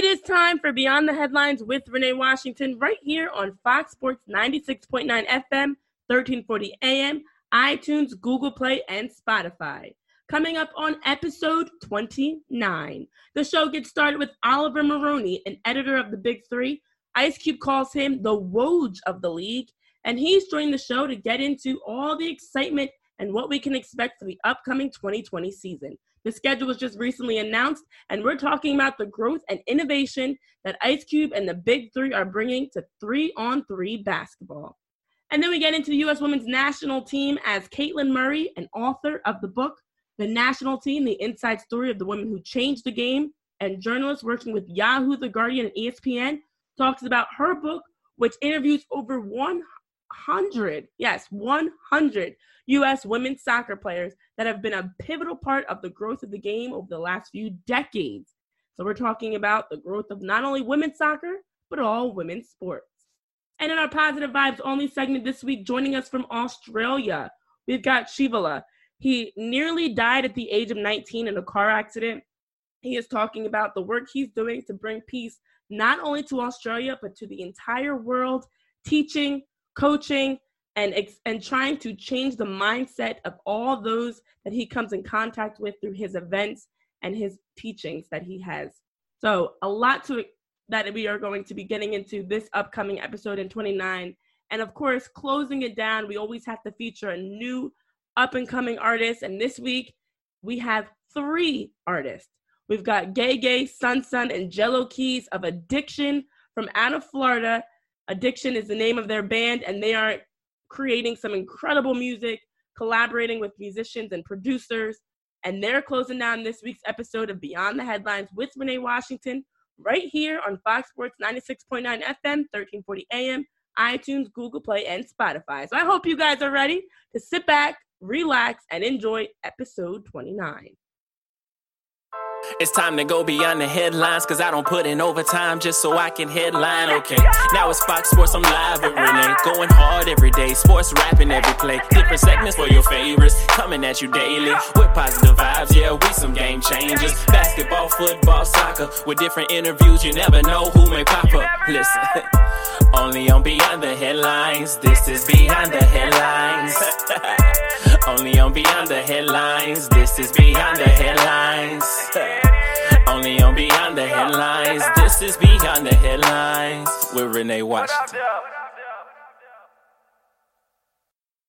It is time for Beyond the Headlines with Renee Washington right here on Fox Sports 96.9 FM, 1340 AM, iTunes, Google Play, and Spotify. Coming up on episode 29. The show gets started with Oliver Maroney, an editor of the Big Three. Ice Cube calls him the Woj of the league, and he's joined the show to get into all the excitement and what we can expect for the upcoming 2020 season. The schedule was just recently announced, and we're talking about the growth and innovation that Ice Cube and the Big Three are bringing to three on three basketball. And then we get into the U.S. women's national team as Caitlin Murray, an author of the book, The National Team The Inside Story of the Women Who Changed the Game, and journalist working with Yahoo, The Guardian, and ESPN, talks about her book, which interviews over 100, yes, 100 U.S. women's soccer players that have been a pivotal part of the growth of the game over the last few decades. So we're talking about the growth of not only women's soccer, but all women's sports. And in our Positive Vibes Only segment this week, joining us from Australia, we've got Shivala. He nearly died at the age of 19 in a car accident. He is talking about the work he's doing to bring peace not only to Australia, but to the entire world, teaching, coaching, and, and trying to change the mindset of all those that he comes in contact with through his events and his teachings that he has. So, a lot to that we are going to be getting into this upcoming episode in 29. And of course, closing it down, we always have to feature a new up and coming artist. And this week, we have three artists. We've got Gay Gay, Sun Sun, and Jello Keys of Addiction from out of Florida. Addiction is the name of their band, and they are creating some incredible music, collaborating with musicians and producers. And they're closing down this week's episode of Beyond the Headlines with Renee Washington right here on Fox Sports 96.9 FM, 1340 AM, iTunes, Google Play, and Spotify. So I hope you guys are ready to sit back, relax, and enjoy episode 29. It's time to go beyond the headlines, cause I don't put in overtime just so I can headline. Okay, now it's Fox Sports, I'm live with Renee. Going hard every day, sports rapping every play. Different segments for your favorites, coming at you daily with positive vibes. Yeah, we some game changers. Basketball, football, soccer, with different interviews, you never know who may pop up. Listen, only on Beyond the Headlines. This is Beyond the Headlines. only on Beyond the Headlines. This is Beyond the This is Beyond the Headlines with Renee Washington.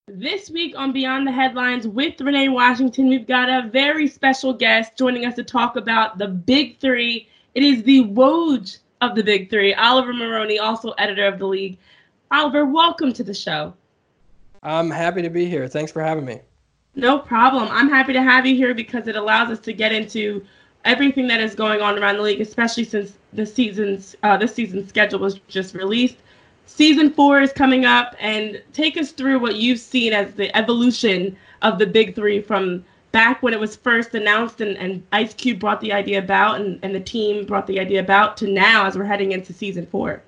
This week on Beyond the Headlines with Renee Washington, we've got a very special guest joining us to talk about the Big Three. It is the Woj of the Big Three, Oliver Maroney, also editor of the league. Oliver, welcome to the show. I'm happy to be here. Thanks for having me. No problem. I'm happy to have you here because it allows us to get into everything that is going on around the league, especially since the season's uh, this season's schedule was just released. Season four is coming up, and take us through what you've seen as the evolution of the Big Three from back when it was first announced and, and Ice Cube brought the idea about and, and the team brought the idea about to now as we're heading into season four.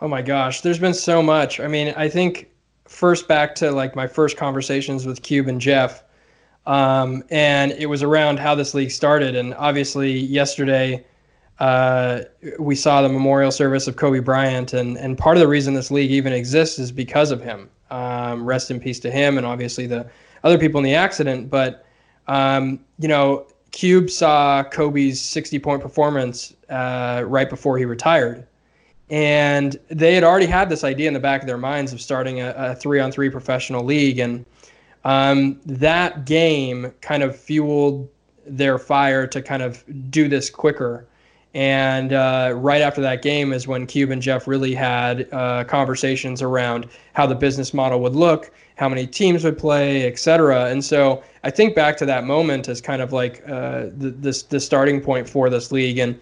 Oh my gosh, there's been so much. I mean, I think first back to like my first conversations with Cube and Jeff um, and it was around how this league started. And obviously, yesterday uh, we saw the memorial service of Kobe Bryant, and and part of the reason this league even exists is because of him. Um, rest in peace to him, and obviously the other people in the accident. But um, you know, Cube saw Kobe's 60 point performance uh, right before he retired. And they had already had this idea in the back of their minds of starting a, a three on three professional league. And um, that game kind of fueled their fire to kind of do this quicker. And uh, right after that game is when Cube and Jeff really had uh, conversations around how the business model would look, how many teams would play, et cetera. And so I think back to that moment as kind of like uh, the, this the starting point for this league. And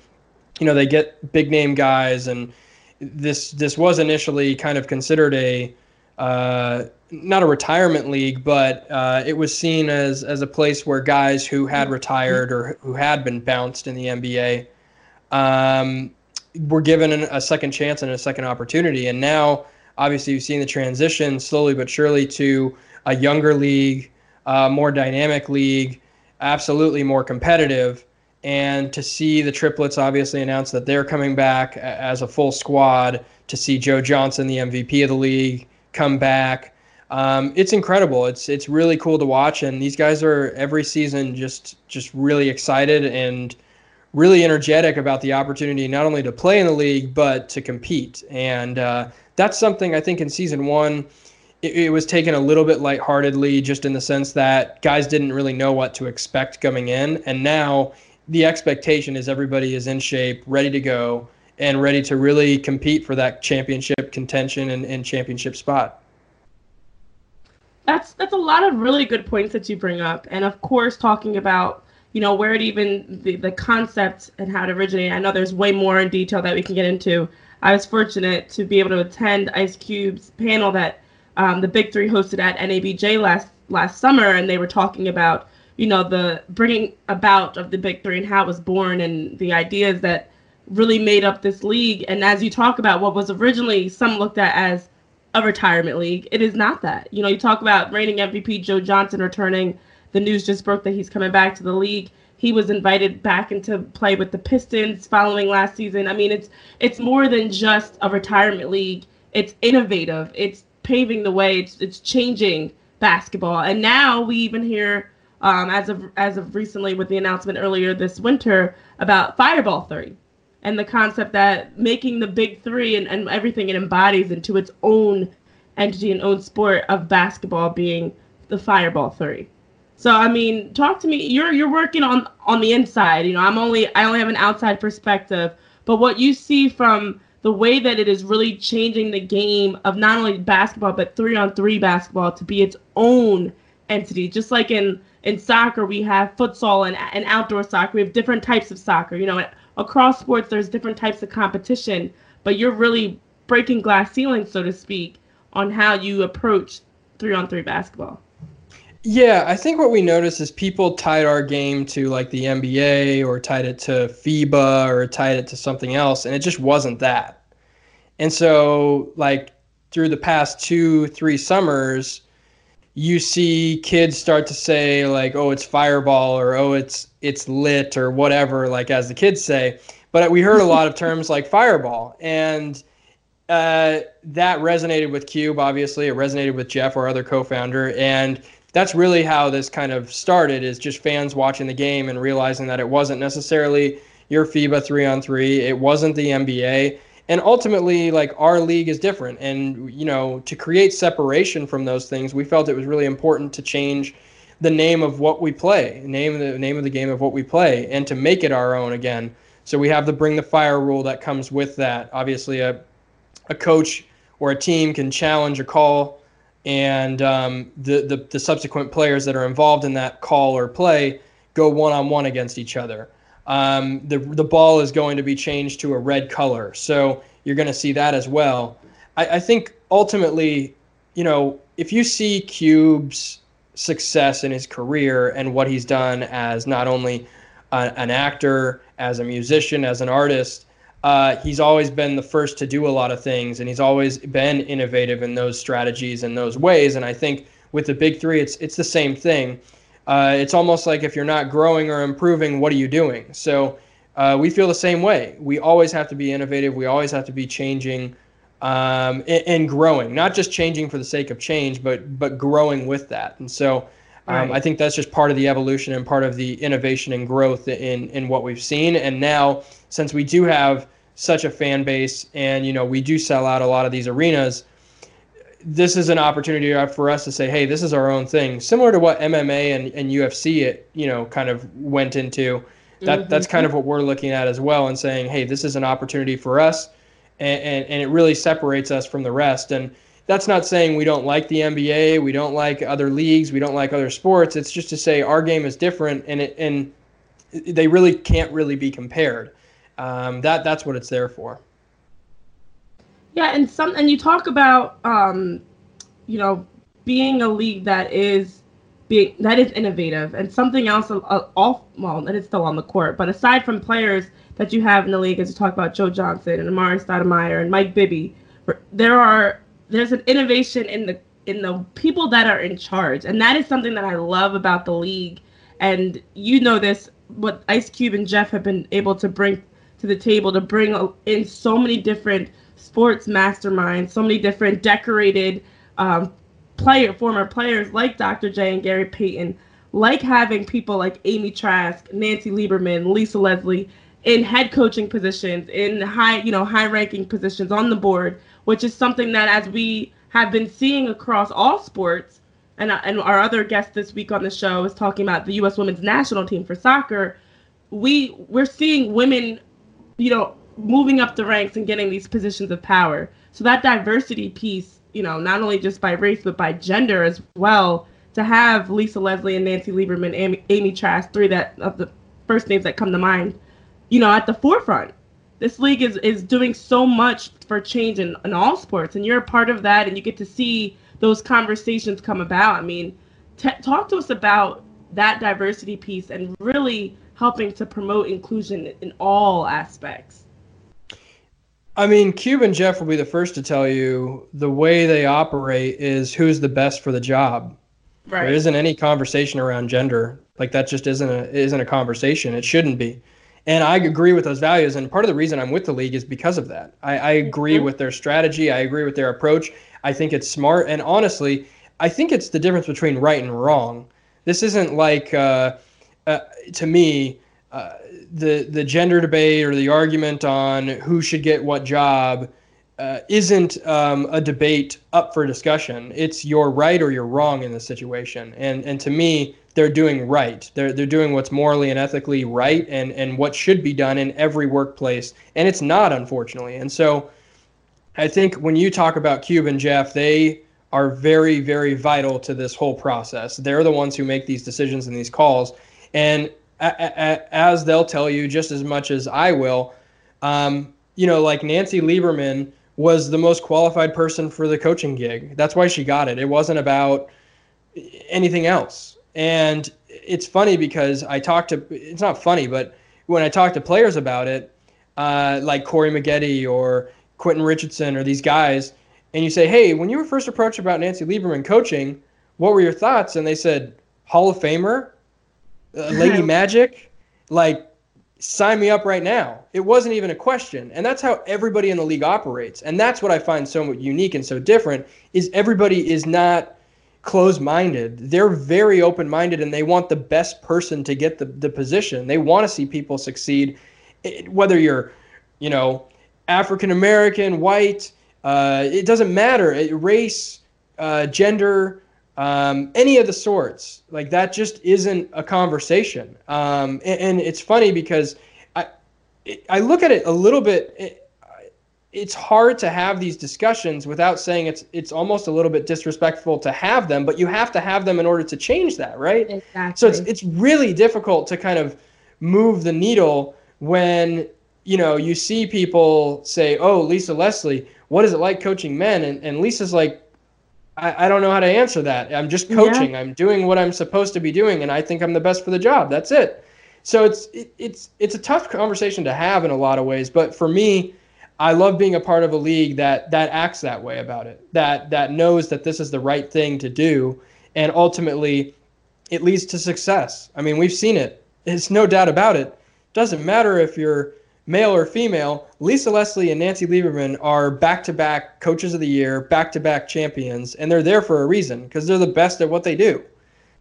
you know they get big name guys, and this this was initially kind of considered a uh, not a retirement league, but uh, it was seen as as a place where guys who had retired or who had been bounced in the NBA um, were given a second chance and a second opportunity. And now, obviously, you've seen the transition slowly but surely to a younger league, uh, more dynamic league, absolutely more competitive. And to see the triplets obviously announce that they're coming back as a full squad, to see Joe Johnson, the MVP of the league, come back. Um, it's incredible. It's it's really cool to watch, and these guys are every season just just really excited and really energetic about the opportunity not only to play in the league but to compete. And uh, that's something I think in season one it, it was taken a little bit lightheartedly, just in the sense that guys didn't really know what to expect coming in, and now the expectation is everybody is in shape, ready to go, and ready to really compete for that championship contention and, and championship spot. That's that's a lot of really good points that you bring up, and of course, talking about you know where it even the, the concept and how it originated. I know there's way more in detail that we can get into. I was fortunate to be able to attend Ice Cube's panel that um, the Big Three hosted at NABJ last last summer, and they were talking about you know the bringing about of the Big Three and how it was born and the ideas that really made up this league. And as you talk about what was originally some looked at as a retirement league, it is not that. You know, you talk about reigning MVP Joe Johnson returning. The news just broke that he's coming back to the league. He was invited back into play with the Pistons following last season. I mean, it's it's more than just a retirement league. It's innovative. It's paving the way. It's it's changing basketball. And now we even hear um, as of as of recently with the announcement earlier this winter about Fireball 3 and the concept that making the big three and, and everything it embodies into its own entity and own sport of basketball being the Fireball 3. So I mean, talk to me. You're you're working on on the inside. You know, I'm only I only have an outside perspective, but what you see from the way that it is really changing the game of not only basketball but three on three basketball to be its own entity, just like in in soccer we have futsal and, and outdoor soccer. We have different types of soccer. You know, across sports there's different types of competition, but you're really breaking glass ceilings, so to speak, on how you approach three on three basketball. Yeah, I think what we noticed is people tied our game to like the NBA or tied it to FIBA or tied it to something else, and it just wasn't that. And so, like, through the past two, three summers, you see kids start to say like oh it's fireball or oh it's it's lit or whatever like as the kids say. But we heard a lot of terms like fireball and uh, that resonated with cube obviously. It resonated with jeff our other co-founder and that's really how this kind of started is just fans watching the game and realizing that it wasn't necessarily your fiba three on three. It wasn't the nba and ultimately like our league is different. And you know to create separation from those things we felt it was really important to change the name of what we play name the name of the game of what we play and to make it our own again. So we have the bring the fire rule that comes with that. Obviously a a coach or a team can challenge a call and um, the, the the subsequent players that are involved in that call or play go one on one against each other um, the the ball is going to be changed to a red color. So you're going to see that as well. I, I think ultimately, you know, if you see Cube's success in his career and what he's done as not only a, an actor, as a musician, as an artist, uh, he's always been the first to do a lot of things, and he's always been innovative in those strategies and those ways. And I think with the big three, it's it's the same thing uh, it's almost like if you're not growing or improving, what are you doing? So uh, we feel the same way. We always have to be innovative. We always have to be changing um, and, and, growing, not just changing for the sake of change, but but growing with that. And so um, right. I think that's just part of the evolution and part of the innovation and growth in in what we've seen. And now, since we do have such a fan base, and you know we do sell out a lot of these arenas this is an opportunity for us to say, hey, this is our own thing, similar to what MMA and, and UFC it you know kind of went into. That mm-hmm. that's kind of what we're looking at as well, and saying, hey, this is an opportunity for us, and, and and it really separates us from the rest. And that's not saying we don't like the NBA, we don't like other leagues, we don't like other sports. It's just to say our game is different, and it and they really can't really be compared. Um, that that's what it's there for. Yeah, and some and you talk about um, you know, being a league that is being that is innovative and something else uh, off well that is still on the court, but aside from players that you have in the league, as you talk about Joe Johnson and Amar'e Stoudemire and Mike Bibby, there are there's an innovation in the in the people that are in charge, and that is something that I love about the league. And you know this what Ice Cube and Jeff have been able to bring to the table to bring in so many different sports masterminds, so many different decorated um, player former players like Dr. J and Gary Payton, like having people like Amy Trask, Nancy Lieberman, Lisa Leslie in head coaching positions, in high, you know, high ranking positions on the board, which is something that as we have been seeing across all sports, and, and our other guest this week on the show is talking about the U.S. women's national team for soccer. We we're seeing women, you know, moving up the ranks and getting these positions of power. So that diversity piece, you know, not only just by race but by gender as well, to have Lisa Leslie and Nancy Lieberman, Amy, Amy Trask, three that of the first names that come to mind, you know, at the forefront. This league is is doing so much for change in, in all sports, and you're a part of that, and you get to see those conversations come about. I mean, t- talk to us about that diversity piece and really helping to promote inclusion in all aspects. I mean, Cube and Jeff will be the first to tell you the way they operate is who's the best for the job. Right. There isn't any conversation around gender. Like that just isn't a isn't a conversation. It shouldn't be. And I agree with those values. And part of the reason I'm with the league is because of that. I, I agree mm-hmm. with their strategy. I agree with their approach. I think it's smart. And honestly, I think it's the difference between right and wrong. This isn't like, uh, uh, to me, uh, the the gender debate or the argument on who should get what job uh, isn't um, a debate up for discussion. It's you're right or you're wrong in the situation. And and to me, they're doing right. They're they're doing what's morally and ethically right and and what should be done in every workplace. And it's not, unfortunately. And so, I think when you talk about Cube and Jeff, they are very very vital to this whole process. They're the ones who make these decisions and these calls. And as they'll tell you just as much as I will, um, you know, like Nancy Lieberman was the most qualified person for the coaching gig. That's why she got it. It wasn't about anything else. And it's funny because I talked to, it's not funny, but when I talk to players about it, uh, like Corey Maggette or Quentin Richardson or these guys, and you say, hey, when you were first approached about Nancy Lieberman coaching, what were your thoughts? And they said, Hall of Famer, uh, Lady Magic, like sign me up right now. It wasn't even a question. And that's how everybody in the league operates. And that's what I find so unique and so different is everybody is not closed-minded. They're very open-minded and they want the best person to get the, the position. They want to see people succeed whether you're, you know, African American, white, uh, it doesn't matter. Race, uh, gender, um, any of the sorts. Like that just isn't a conversation. Um, and, and, it's funny because I I look at it a little bit. It, it's hard to have these discussions without saying it's it's almost a little bit disrespectful to have them, but you have to have them in order to change that, right? Exactly. So it's it's really difficult to kind of move the needle when you know you see people say, "Oh, Lisa Leslie, what is it like coaching men?" And and Lisa's like, I, I don't know how to answer that. I'm just coaching. Yeah. I'm doing what I'm supposed to be doing, and I think I'm the best for the job. That's it. So it's it, it's it's a tough conversation to have in a lot of ways. But for me, I love being a part of a league that that acts that way about it. That that knows that this is the right thing to do, and ultimately, it leads to success. I mean, we've seen it. It's no doubt about it. Doesn't matter if you're male or female, Lisa Leslie and Nancy Lieberman are back to back coaches of the year, back to back champions, and they're there for a reason because they're the best at what they do.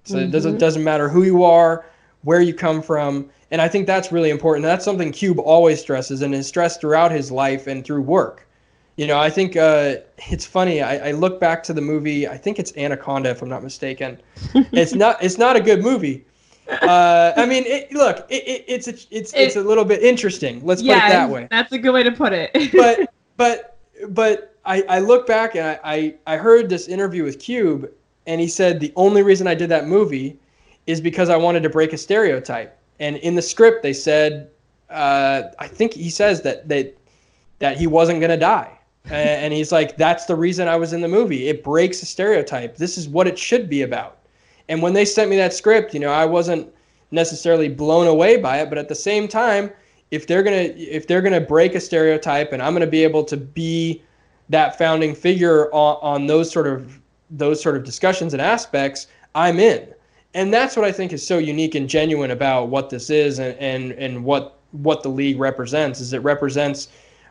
So mm-hmm. it doesn't doesn't matter who you are, where you come from, and I think that's really important. That's something Cube always stresses and has stressed throughout his life and through work. You know, I think uh, it's funny. I, I, look back to the movie. I think it's Anaconda, if I'm not mistaken. it's not. It's not a good movie, uh, I mean, it, look, it, it, it's a, it's it, it's a little bit interesting. Let's yeah, put it that way. That's a good way to put it. but but but I, I look back and I, I I heard this interview with Cube, and he said the only reason I did that movie is because I wanted to break a stereotype. And in the script, they said, uh, I think he says that that that he wasn't gonna die. and he's like, that's the reason I was in the movie. It breaks a stereotype. This is what it should be about. And when they sent me that script, you know, I wasn't necessarily blown away by it, but at the same time, if they're gonna if they're gonna break a stereotype, and I'm gonna be able to be that founding figure on, on those sort of those sort of discussions and aspects, I'm in. and that's what I think is so unique and genuine about what this is and and, and what what the league represents is it represents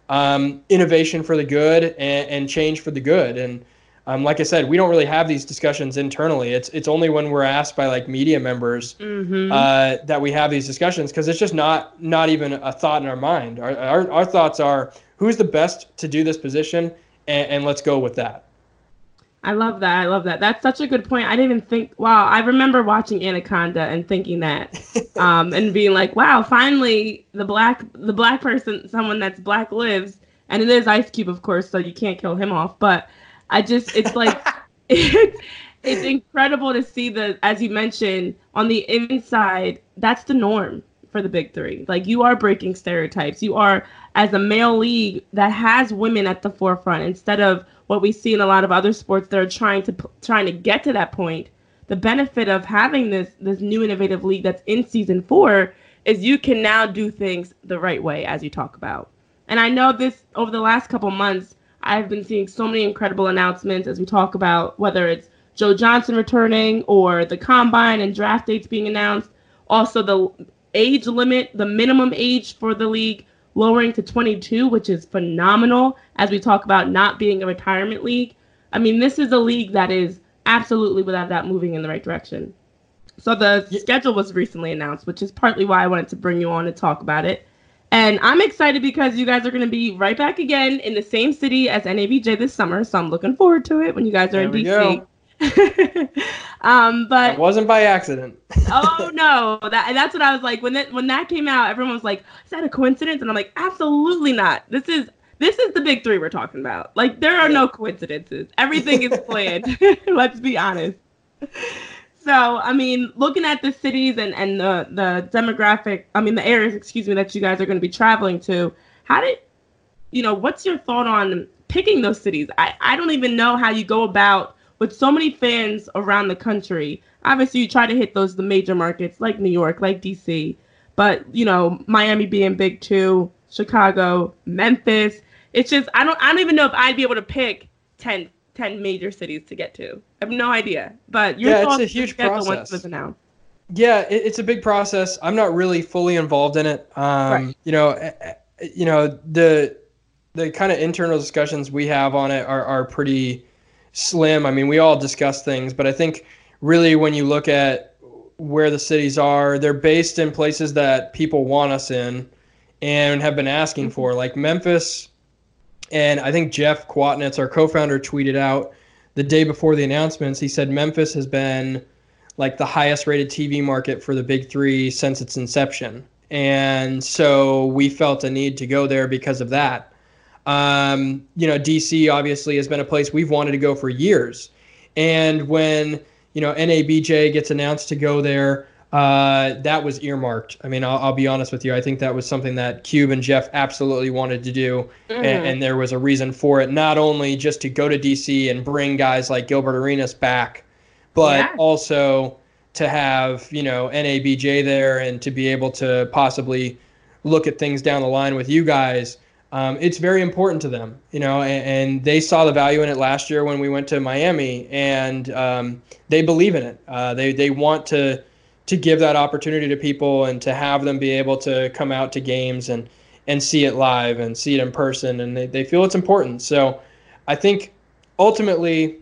um, innovation for the good and, and, change for the good and um, like I said, we don't really have these discussions internally. It's it's only when we're asked by like media members mm-hmm. uh, that we have these discussions because it's just not not even a thought in our mind. Our, our, our thoughts are who's the best to do this position, and, and let's go with that. I love that. I love that. That's such a good point. I didn't even think. Wow, I remember watching Anaconda and thinking that, um, and being like, "Wow, finally the black the black person, someone that's black lives." And it is Ice Cube, of course, so you can't kill him off. But I just, it's like, it's, it's incredible to see the, as you mentioned, on the inside, that's the norm for the big three. Like you are breaking stereotypes. You are as a male league that has women at the forefront instead of what we see in a lot of other sports that are trying to trying to get to that point. The benefit of having this this new innovative league that's in season 4 is you can now do things the right way as you talk about. And I know this over the last couple months I've been seeing so many incredible announcements as we talk about whether it's Joe Johnson returning or the combine and draft dates being announced. Also the age limit, the minimum age for the league lowering to 22, which is phenomenal as we talk about not being a retirement league. I mean, this is a league that is absolutely without that moving in the right direction. So the schedule was recently announced, which is partly why I wanted to bring you on to talk about it. And I'm excited because you guys are going to be right back again in the same city as NABJ this summer. So I'm looking forward to it when you guys are there in DC. um, but it wasn't by accident. oh no, that that's what I was like when that when that came out. Everyone was like, "Is that a coincidence?" And I'm like, "Absolutely not. This is this is the big three we're talking about. Like there are no coincidences. Everything is planned. Let's be honest." So, I mean, looking at the cities and, and the, the demographic, I mean, the areas, excuse me, that you guys are going to be traveling to, how did, you know, what's your thought on picking those cities? I, I don't even know how you go about with so many fans around the country, obviously you try to hit those the major markets like New York, like DC, but you know Miami being big too, Chicago, Memphis. It's just I don't I don't even know if I'd be able to pick 10, 10 major cities to get to. I have no idea. But your yeah, it's a huge process. Yeah, it, it's a big process. I'm not really fully involved in it. Um, right. You know, eh, eh, you know the the kind of internal discussions we have on it are, are pretty slim. I mean, we all discuss things, but I think really when you look at where the cities are, they're based in places that people want us in and have been asking mm-hmm. for, like Memphis. And I think Jeff Kwatinetz, our co-founder, tweeted out the day before the announcements. He said Memphis has been like the highest rated TV market for the Big Three since its inception. And so we felt a need to go there because of that. Um, you know, DC obviously has been a place we've wanted to go for years. And when, you know, NABJ gets announced to go there, uh, that was earmarked. I mean, I'll, I'll, be honest with you. I think that was something that Cube and Jeff absolutely wanted to do. Mm. And, and, there was a reason for it, not only just to go to DC and bring guys like Gilbert Arenas back, but yeah. also to have, you know, NABJ there and to be able to possibly look at things down the line with you guys um, it's very important to them, you know, and, and, they saw the value in it last year when we went to Miami, and um, they believe in it. Uh, they they want to to give that opportunity to people and to have them be able to come out to games and and see it live and see it in person, and they, they feel it's important. So, I think ultimately,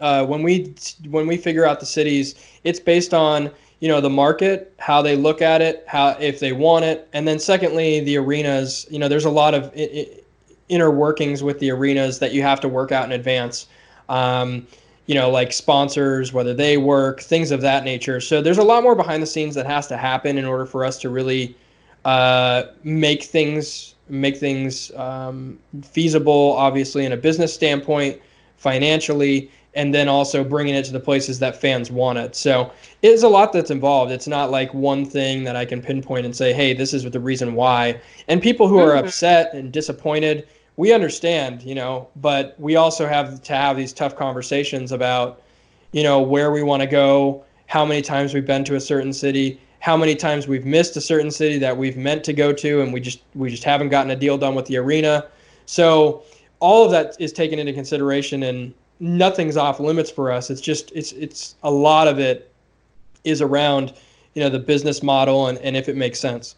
uh, when we when we figure out the cities, it's based on you know the market how they look at it how if they want it and then secondly the arenas you know there's a lot of inner workings with the arenas that you have to work out in advance um, you know like sponsors whether they work things of that nature so there's a lot more behind the scenes that has to happen in order for us to really uh, make things make things um, feasible obviously in a business standpoint financially and then also bringing it to the places that fans want it. So it's a lot that's involved. It's not like one thing that I can pinpoint and say, hey, this is the reason why. And people who are mm-hmm. upset and disappointed, we understand, you know, but we also have to have these tough conversations about, you know, where we want to go, how many times we've been to a certain city, how many times we've missed a certain city that we've meant to go to and we just we just haven't gotten a deal done with the arena. So all of that is taken into consideration and nothing's off limits for us. It's just it's it's a lot of it is around, you know, the business model and, and if it makes sense.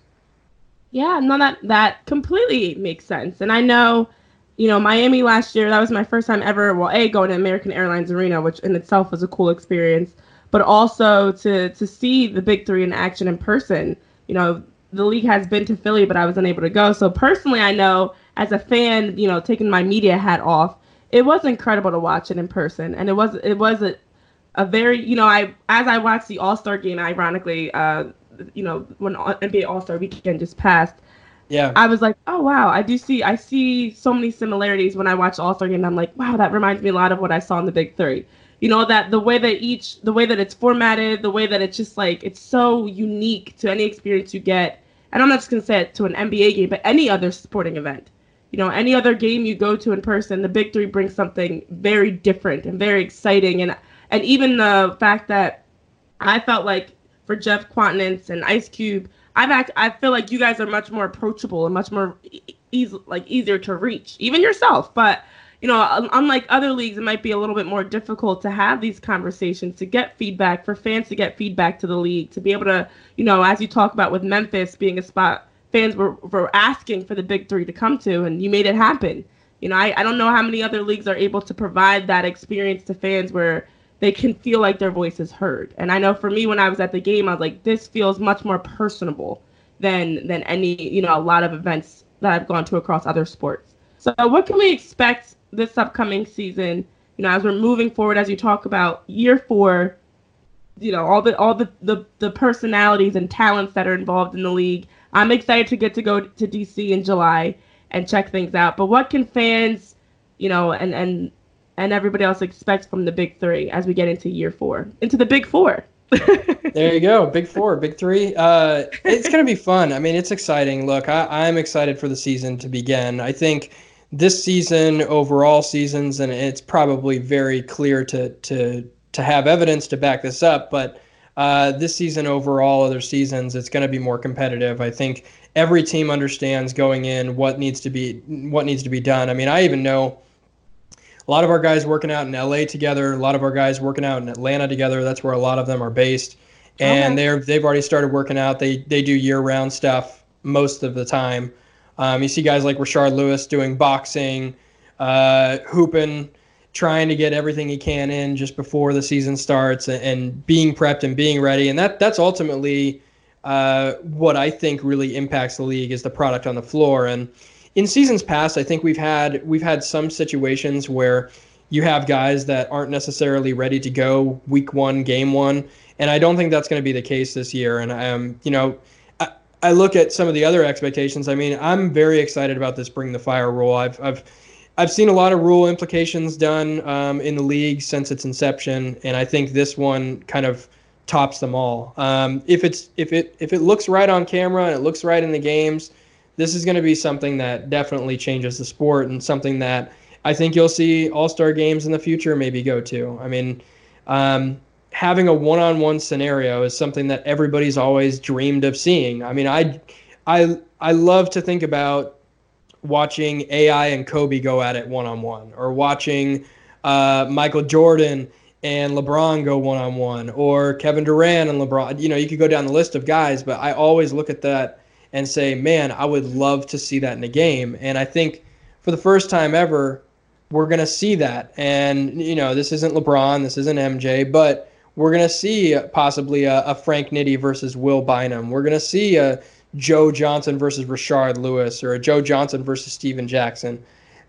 Yeah, no, that that completely makes sense. And I know, you know, Miami last year, that was my first time ever, well, A, going to American Airlines Arena, which in itself was a cool experience, but also to to see the big three in action in person. You know, the league has been to Philly, but I was unable to go. So personally, I know as a fan, you know, taking my media hat off, it was incredible to watch it in person, and it was it was a a very you know I as I watched the All Star game, ironically, uh, you know when NBA All Star weekend just passed. Yeah. I was like, oh wow, I do see I see so many similarities when I watch All Star game. I'm like, wow, that reminds me a lot of what I saw in the Big Three. You know that the way that each the way that it's formatted, the way that it's just like it's so unique to any experience you get. And I'm not just gonna say it to an NBA game, but any other sporting event. You know, any other game you go to in person, the Big Three brings something very different and very exciting. And and even the fact that I felt like for Jeff Kwatinetz and Ice Cube, I've act, I feel like you guys are much more approachable and much more easy, like easier to reach, even yourself. But you know, unlike other leagues, it might be a little bit more difficult to have these conversations, to get feedback, for fans to get feedback to the league, to be able to, you know, as you talk about with Memphis being a spot fans were, were asking for the big three to come to, and you made it happen. You know, I, I don't know how many other leagues are able to provide that experience to fans where they can feel like their voice is heard. And I know for me, when I was at the game, I was like, this feels much more personable than than any you know a lot of events that I've gone to across other sports. So what can we expect this upcoming season? You know, as we're moving forward, as you talk about year four, you know all the all the the, the personalities and talents that are involved in the league. I'm excited to get to go to DC in July and check things out. But what can fans, you know, and and and everybody else expects from the big three as we get into year four, into the big four. there you go, big four, big three. Uh, it's gonna be fun. I mean, it's exciting. Look, I, I'm excited for the season to begin. I think this season, overall seasons, and it's probably very clear to to to have evidence to back this up, but. Uh, this season overall, other seasons, it's going to be more competitive. I think every team understands going in what needs to be what needs to be done. I mean, I even know a lot of our guys working out in LA together, a lot of our guys working out in Atlanta together. That's where a lot of them are based, and okay. they're they've already started working out. They they do year round stuff most of the time. Um, you see guys like Rashard Lewis doing boxing, uh, hooping, trying to get everything he can in just before the season starts, and, and being prepped and being ready. And that that's ultimately uh, what I think really impacts the league is the product on the floor. And in seasons past, I think we've had we've had some situations where you have guys that aren't necessarily ready to go week one, game one, and I don't think that's going to be the case this year. And um, you know, I, I look at some of the other expectations. I mean, I'm very excited about this bring the fire rule. I've I've I've seen a lot of rule implications done um, in the league since its inception, and I think this one kind of tops them all. Um, if it's if it if it looks right on camera and it looks right in the games this is going to be something that definitely changes the sport and something that I think you'll see All Star games in the future maybe go to. I mean, um, having a one on one scenario is something that everybody's always dreamed of seeing. I mean, I, I, I love to think about watching AI and Kobe go at it one on one, or watching uh, Michael Jordan and LeBron go one on one, or Kevin Durant and LeBron. You know, you could go down the list of guys, but I always look at that and say, man, I would love to see that in a game. And I think for the first time ever, we're going to see that. And, you know, this isn't LeBron, this isn't MJ, but we're going to see possibly a, a, Frank Nitti versus Will Bynum. We're going to see a Joe Johnson versus Rashard Lewis or a Joe Johnson versus Stephen Jackson.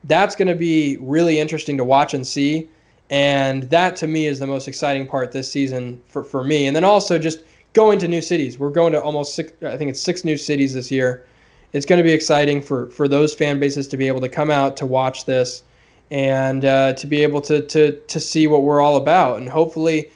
That's going to be really interesting to watch and see. And that to me is the most exciting part this season for, for me. And then also just going to new cities. We're going to almost six, I think it's six new cities this year. It's going to be exciting for, for those fan bases to be able to come out to watch this and uh, to be able to, to, to see what we're all about. And hopefully,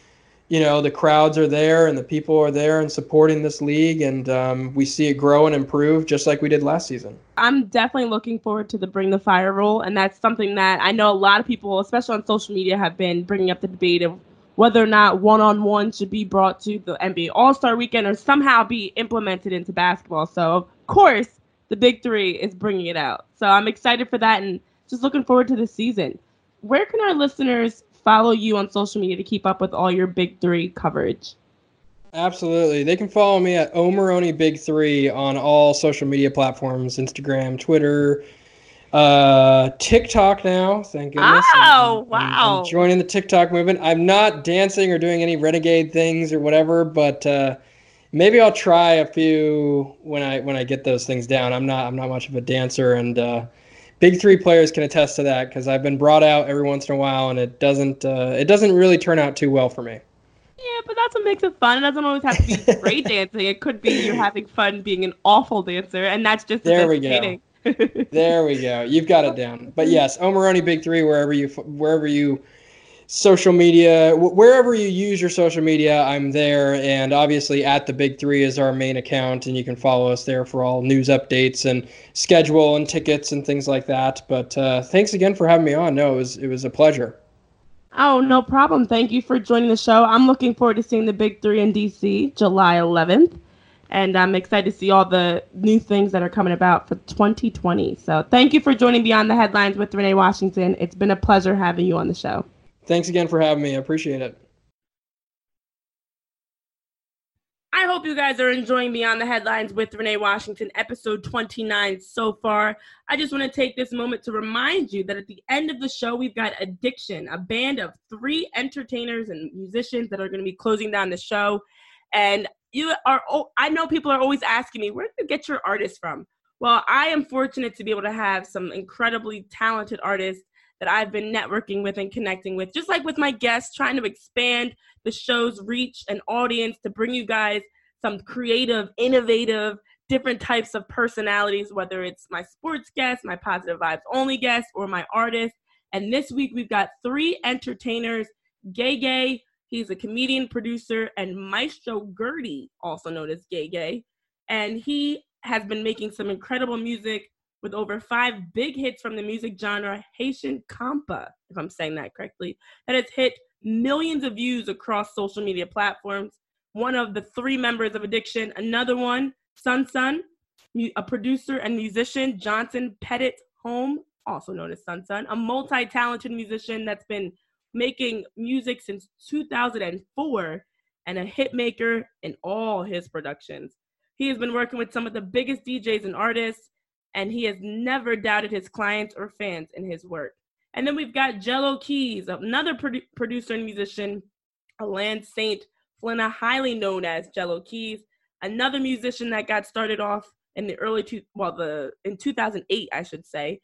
you know, the crowds are there and the people are there and supporting this league, and um, we see it grow and improve just like we did last season. I'm definitely looking forward to the Bring the Fire rule, and that's something that I know a lot of people, especially on social media, have been bringing up the debate of whether or not one on one should be brought to the NBA All Star weekend or somehow be implemented into basketball. So, of course, the Big Three is bringing it out. So, I'm excited for that and just looking forward to the season. Where can our listeners follow you on social media to keep up with all your Big Three coverage? Absolutely. They can follow me at Omaroni Big Three on all social media platforms Instagram, Twitter, uh, TikTok now. Thank goodness. Oh, I'm, wow. I'm joining the TikTok movement. I'm not dancing or doing any renegade things or whatever, but uh, maybe I'll try a few when I when I get those things down. I'm not I'm not much of a dancer, and uh, Big Three players can attest to that because I've been brought out every once in a while, and it doesn't uh, it doesn't really turn out too well for me. Yeah, but that's what makes it fun. It doesn't always have to be great dancing. It could be you're having fun being an awful dancer, and that's just There we go. There we go. You've got it down. But yes, Omaroni Big Three, wherever you wherever you social media, wherever you use your social media, I'm there. And obviously, at the Big Three is our main account, and you can follow us there for all news updates and schedule and tickets and things like that. But uh, thanks again for having me on. No, it was it was a pleasure. Oh, no problem. Thank you for joining the show. I'm looking forward to seeing the Big Three in DC July 11th. And I'm excited to see all the new things that are coming about for 2020. So thank you for joining Beyond the Headlines with Renee Washington. It's been a pleasure having you on the show. Thanks again for having me. I appreciate it. I hope you guys are enjoying Beyond the Headlines with Renee Washington, episode 29 so far. I just want to take this moment to remind you that at the end of the show, we've got Addiction, a band of three entertainers and musicians that are going to be closing down the show. And you are, oh, I know people are always asking me, where do you get your artists from? Well, I am fortunate to be able to have some incredibly talented artists that I've been networking with and connecting with, just like with my guests, trying to expand the show's reach and audience to bring you guys some creative, innovative, different types of personalities, whether it's my sports guests my positive vibes only guests or my artists And this week we've got three entertainers Gay Gay, he's a comedian, producer, and Maestro Gertie, also known as Gay Gay. And he has been making some incredible music with over five big hits from the music genre Haitian Compa, if I'm saying that correctly, that has hit millions of views across social media platforms. One of the three members of Addiction, another one, Sun Sun, a producer and musician, Johnson Pettit Home, also known as Sun Sun, a multi talented musician that's been making music since 2004 and a hit maker in all his productions. He has been working with some of the biggest DJs and artists, and he has never doubted his clients or fans in his work. And then we've got Jello Keys, another produ- producer and musician, a land saint, Flynna, highly known as Jello Keys, another musician that got started off in the early two, well, the in 2008, I should say,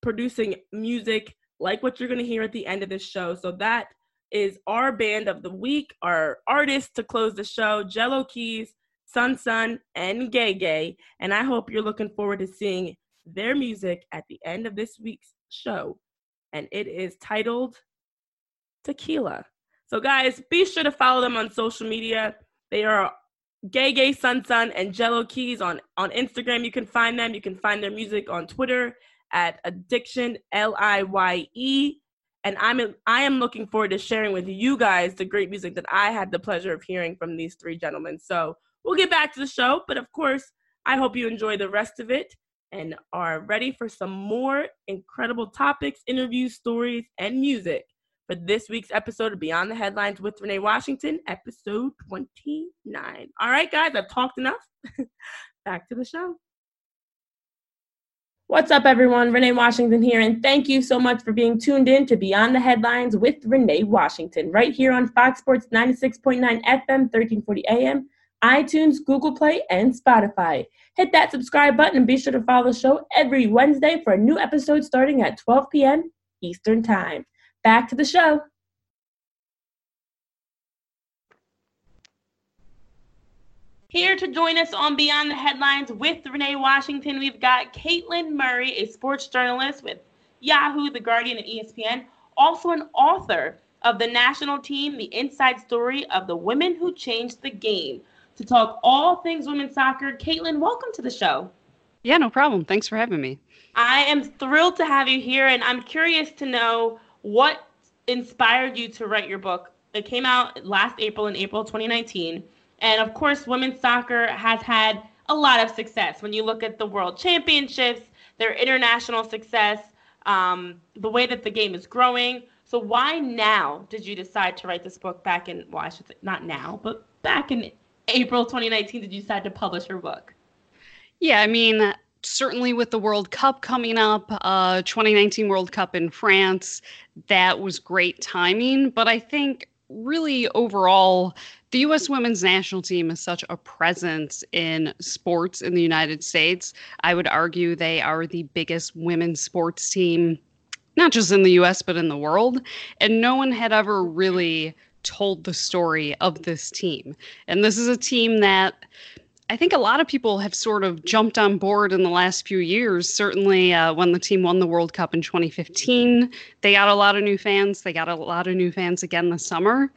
producing music like what you're going to hear at the end of this show. So that is our band of the week, our artist to close the show, Jello Keys, Sun Sun, and Gay Gay. And I hope you're looking forward to seeing their music at the end of this week's show. And it is titled Tequila. So, guys, be sure to follow them on social media. They are Gay Gay Sun Sun and Jello Keys on, on Instagram. You can find them. You can find their music on Twitter at Addiction L I Y E. And I'm I am looking forward to sharing with you guys the great music that I had the pleasure of hearing from these three gentlemen. So we'll get back to the show, but of course, I hope you enjoy the rest of it and are ready for some more incredible topics, interviews, stories, and music for this week's episode of Beyond the Headlines with Renee Washington, episode 29. All right, guys, I've talked enough. Back to the show. What's up, everyone? Renee Washington here, and thank you so much for being tuned in to Beyond the Headlines with Renee Washington, right here on Fox Sports 96.9 FM, 1340 AM, iTunes, Google Play, and Spotify. Hit that subscribe button and be sure to follow the show every Wednesday for a new episode starting at 12 p.m. Eastern Time. Back to the show. Here to join us on Beyond the Headlines with Renee Washington, we've got Caitlin Murray, a sports journalist with Yahoo, The Guardian, and ESPN, also an author of the national team, The Inside Story of the Women Who Changed the Game. To talk all things women's soccer, Caitlin, welcome to the show. Yeah, no problem. Thanks for having me. I am thrilled to have you here, and I'm curious to know what inspired you to write your book. It came out last April, in April 2019. And of course, women's soccer has had a lot of success. When you look at the world championships, their international success, um, the way that the game is growing. So why now did you decide to write this book back in well, I should say not now, but back in April 2019 did you decide to publish your book? Yeah, I mean, certainly with the World Cup coming up, uh 2019 World Cup in France, that was great timing, but I think really overall the US women's national team is such a presence in sports in the United States. I would argue they are the biggest women's sports team not just in the US, but in the world. And no one had ever really told the story of this team. And this is a team that I think a lot of people have sort of jumped on board in the last few years. Certainly, uh, when the team won the World Cup in 2015, they got a lot of new fans. They got a lot of new fans again this summer.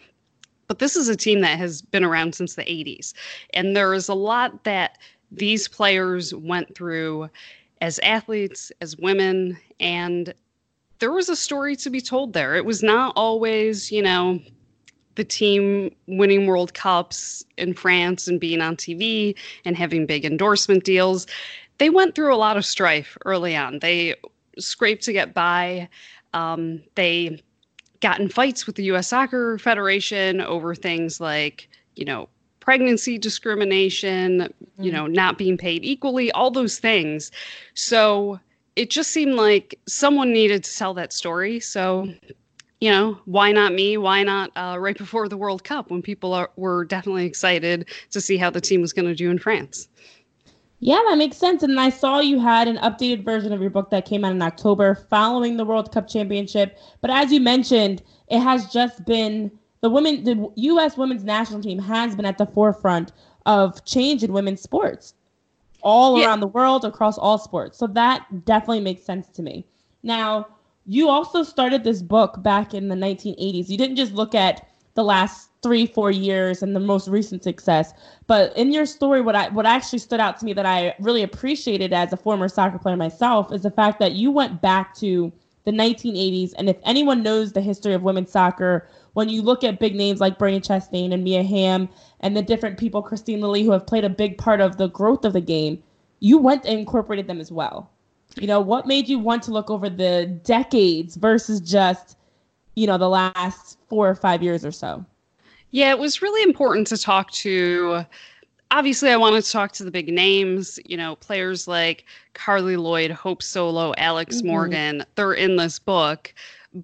But this is a team that has been around since the 80s. And there is a lot that these players went through as athletes, as women, and there was a story to be told there. It was not always, you know, the team winning World Cups in France and being on TV and having big endorsement deals. They went through a lot of strife early on. They scraped to get by. Um, they got in fights with the U.S. Soccer Federation over things like, you know, pregnancy discrimination, you mm-hmm. know, not being paid equally, all those things. So it just seemed like someone needed to tell that story. So, you know, why not me? Why not uh, right before the World Cup when people are, were definitely excited to see how the team was going to do in France? Yeah, that makes sense. And I saw you had an updated version of your book that came out in October following the World Cup Championship. But as you mentioned, it has just been the women, the U.S. women's national team has been at the forefront of change in women's sports all yeah. around the world across all sports. So that definitely makes sense to me. Now, you also started this book back in the 1980s. You didn't just look at the last three, four years and the most recent success, but in your story, what I what actually stood out to me that I really appreciated as a former soccer player myself is the fact that you went back to the 1980s. And if anyone knows the history of women's soccer, when you look at big names like Brandi Chastain and Mia Hamm and the different people, Kristine Lilly, who have played a big part of the growth of the game, you went and incorporated them as well. You know, what made you want to look over the decades versus just, you know, the last four or five years or so? Yeah, it was really important to talk to. Obviously, I wanted to talk to the big names, you know, players like Carli Lloyd, Hope Solo, Alex mm-hmm. Morgan. They're in this book.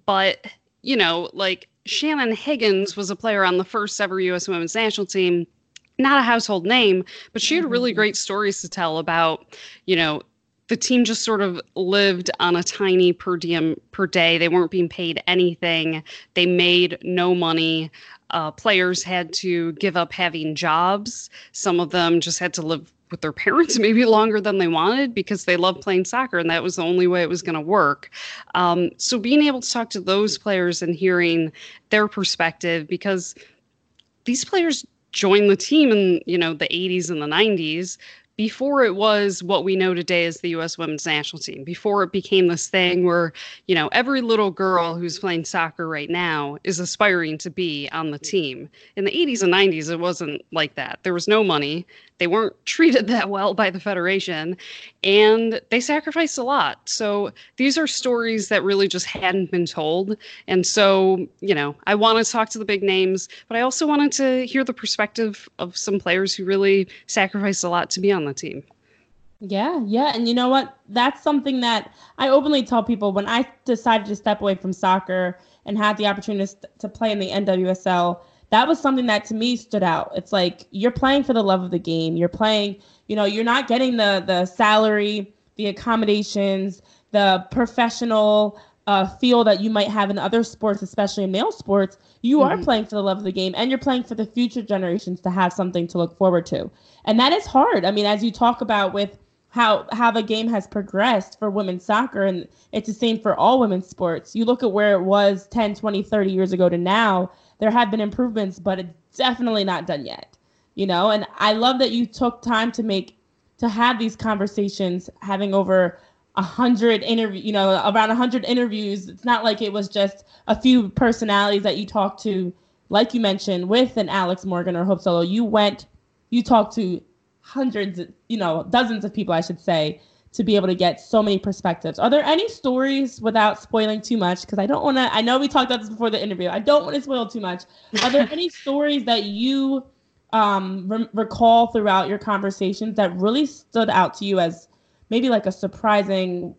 But, you know, like Shannon Higgins was a player on the first ever U.S. women's national team. Not a household name, but she had really mm-hmm. great stories to tell about, you know, the team just sort of lived on a tiny per diem per day. They weren't being paid anything. They made no money. Uh, players had to give up having jobs. Some of them just had to live with their parents maybe longer than they wanted because they loved playing soccer and that was the only way it was going to work. Um, so being able to talk to those players and hearing their perspective because these players joined the team in you know the 80s and the 90s before it was what we know today as the US women's national team, before it became this thing where, you know, every little girl who's playing soccer right now is aspiring to be on the team. In the 80s and 90s, it wasn't like that. There was no money. They weren't treated that well by the Federation, and they sacrificed a lot. So these are stories that really just hadn't been told. And so, you know, I want to talk to the big names, but I also wanted to hear the perspective of some players who really sacrificed a lot to be on the team. Yeah, yeah. And you know what? That's something that I openly tell people when I decided to step away from soccer and had the opportunity to play in the NWSL that was something that to me stood out. It's like you're playing for the love of the game. You're playing, you know, you're not getting the the salary, the accommodations, the professional uh, feel that you might have in other sports, especially in male sports. You mm-hmm. are playing for the love of the game, and you're playing for the future generations to have something to look forward to. And that is hard. I mean, as you talk about with how how the game has progressed for women's soccer and it's the same for all women's sports you look at where it was 10 20 30 years ago to now there have been improvements, but it's definitely not done yet. You know, and I love that you took time to make to have these conversations, having over a hundred interview, you know, around a hundred interviews. It's not like it was just a few personalities that you talked to, like you mentioned, with an Alex Morgan or Hope Solo. You went, you talked to hundreds, you know, dozens of people, I should say, to be able to get so many perspectives. Are there any stories without spoiling too much? Because I don't want to. I know we talked about this before the interview. I don't want to spoil too much. Are there any stories that you um, re- recall throughout your conversations that really stood out to you as maybe like a surprising,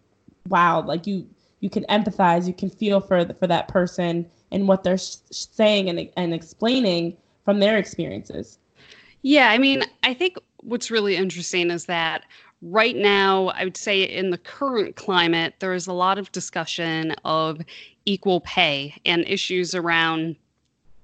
wow, like you you can empathize, you can feel for for that person and what they're sh- saying and and explaining from their experiences. Yeah, I mean, I think what's really interesting is that right now, I would say in the current climate, there is a lot of discussion of equal pay and issues around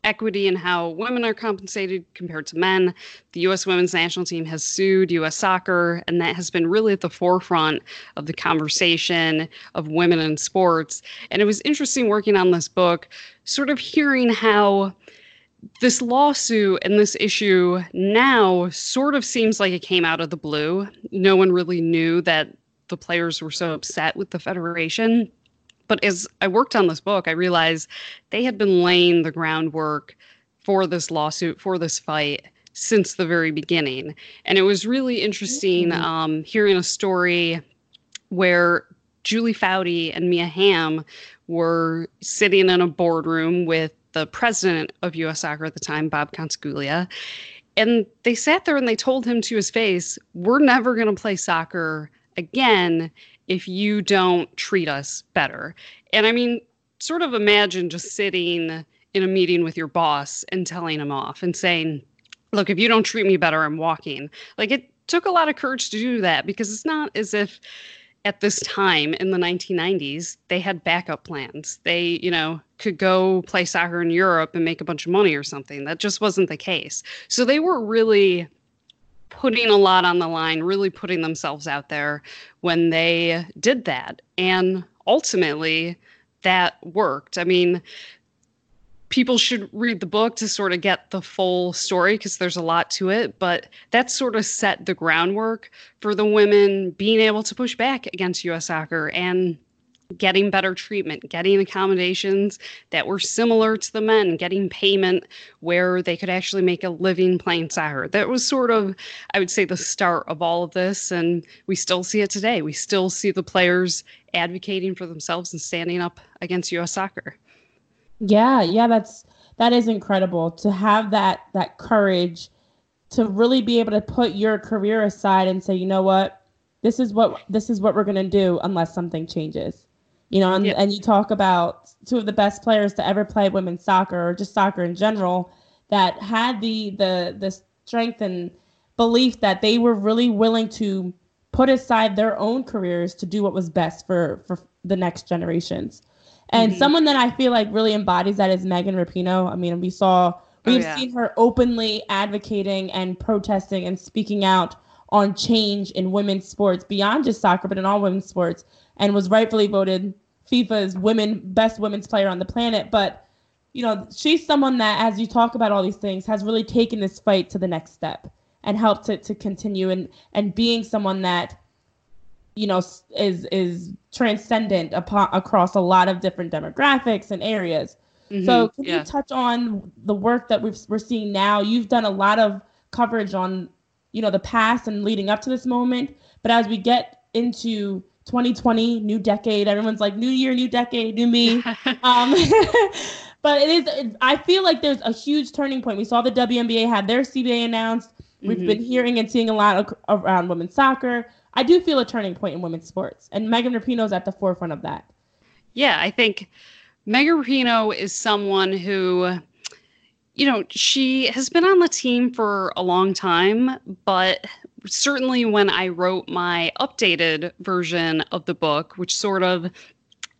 equity and how women are compensated compared to men. The U.S. women's national team has sued U.S. soccer, and that has been really at the forefront of the conversation of women in sports. And it was interesting working on this book, sort of hearing how this lawsuit and this issue now sort of seems like it came out of the blue. No one really knew that the players were so upset with the federation. But as I worked on this book, I realized they had been laying the groundwork for this lawsuit, for this fight since the very beginning. And it was really interesting mm-hmm. um, hearing a story where Julie Foudy and Mia Hamm were sitting in a boardroom with the president of US Soccer at the time, Bob Contiguglia. And they sat there and they told him to his face, We're never going to play soccer again if you don't treat us better. And I mean, sort of imagine just sitting in a meeting with your boss and telling him off and saying, Look, if you don't treat me better, I'm walking. Like it took a lot of courage to do that because it's not as if at this time in the 1990s, they had backup plans. They, you know, could go play soccer in Europe and make a bunch of money or something. That just wasn't the case. So they were really putting a lot on the line, really putting themselves out there when they did that. And ultimately, that worked. I mean, people should read the book to sort of get the full story because there's a lot to it. But that sort of set the groundwork for the women being able to push back against US soccer and getting better treatment, getting accommodations that were similar to the men, getting payment where they could actually make a living playing soccer. That was sort of, I would say, the start of all of this. And we still see it today. We still see the players advocating for themselves and standing up against US soccer. Yeah, yeah, that's that is incredible to have that that courage to really be able to put your career aside and say, you know what, this is what this is what we're gonna do unless something changes. You know, and, and you talk about two of the best players to ever play women's soccer or just soccer in general that had the the the strength and belief that they were really willing to put aside their own careers to do what was best for for the next generations. And mm-hmm. someone that I feel like really embodies that is Megan Rapinoe. I mean, we saw oh, we've oh, yeah. seen her openly advocating and protesting and speaking out on change in women's sports beyond just soccer, but in all women's sports, and was rightfully voted FIFA's women best women's player on the planet. But you know, she's someone that, as you talk about all these things, has really taken this fight to the next step and helped it to continue and and being someone that you know is is transcendent upon across a lot of different demographics and areas. Mm-hmm, so can yeah. you touch on the work that we've, we're seeing now? You've done a lot of coverage on you know the past and leading up to this moment, but as we get into 2020, new decade, everyone's like new year, new decade, new me. um, but it is. I feel like there's a huge turning point. We saw the WNBA had their CBA announced. We've mm-hmm. been hearing and seeing a lot of, around women's soccer. I do feel a turning point in women's sports, and Megan Rapinoe is at the forefront of that. Yeah, I think Megan Rapinoe is someone who, you know, she has been on the team for a long time, but certainly when I wrote my updated version of the book, which sort of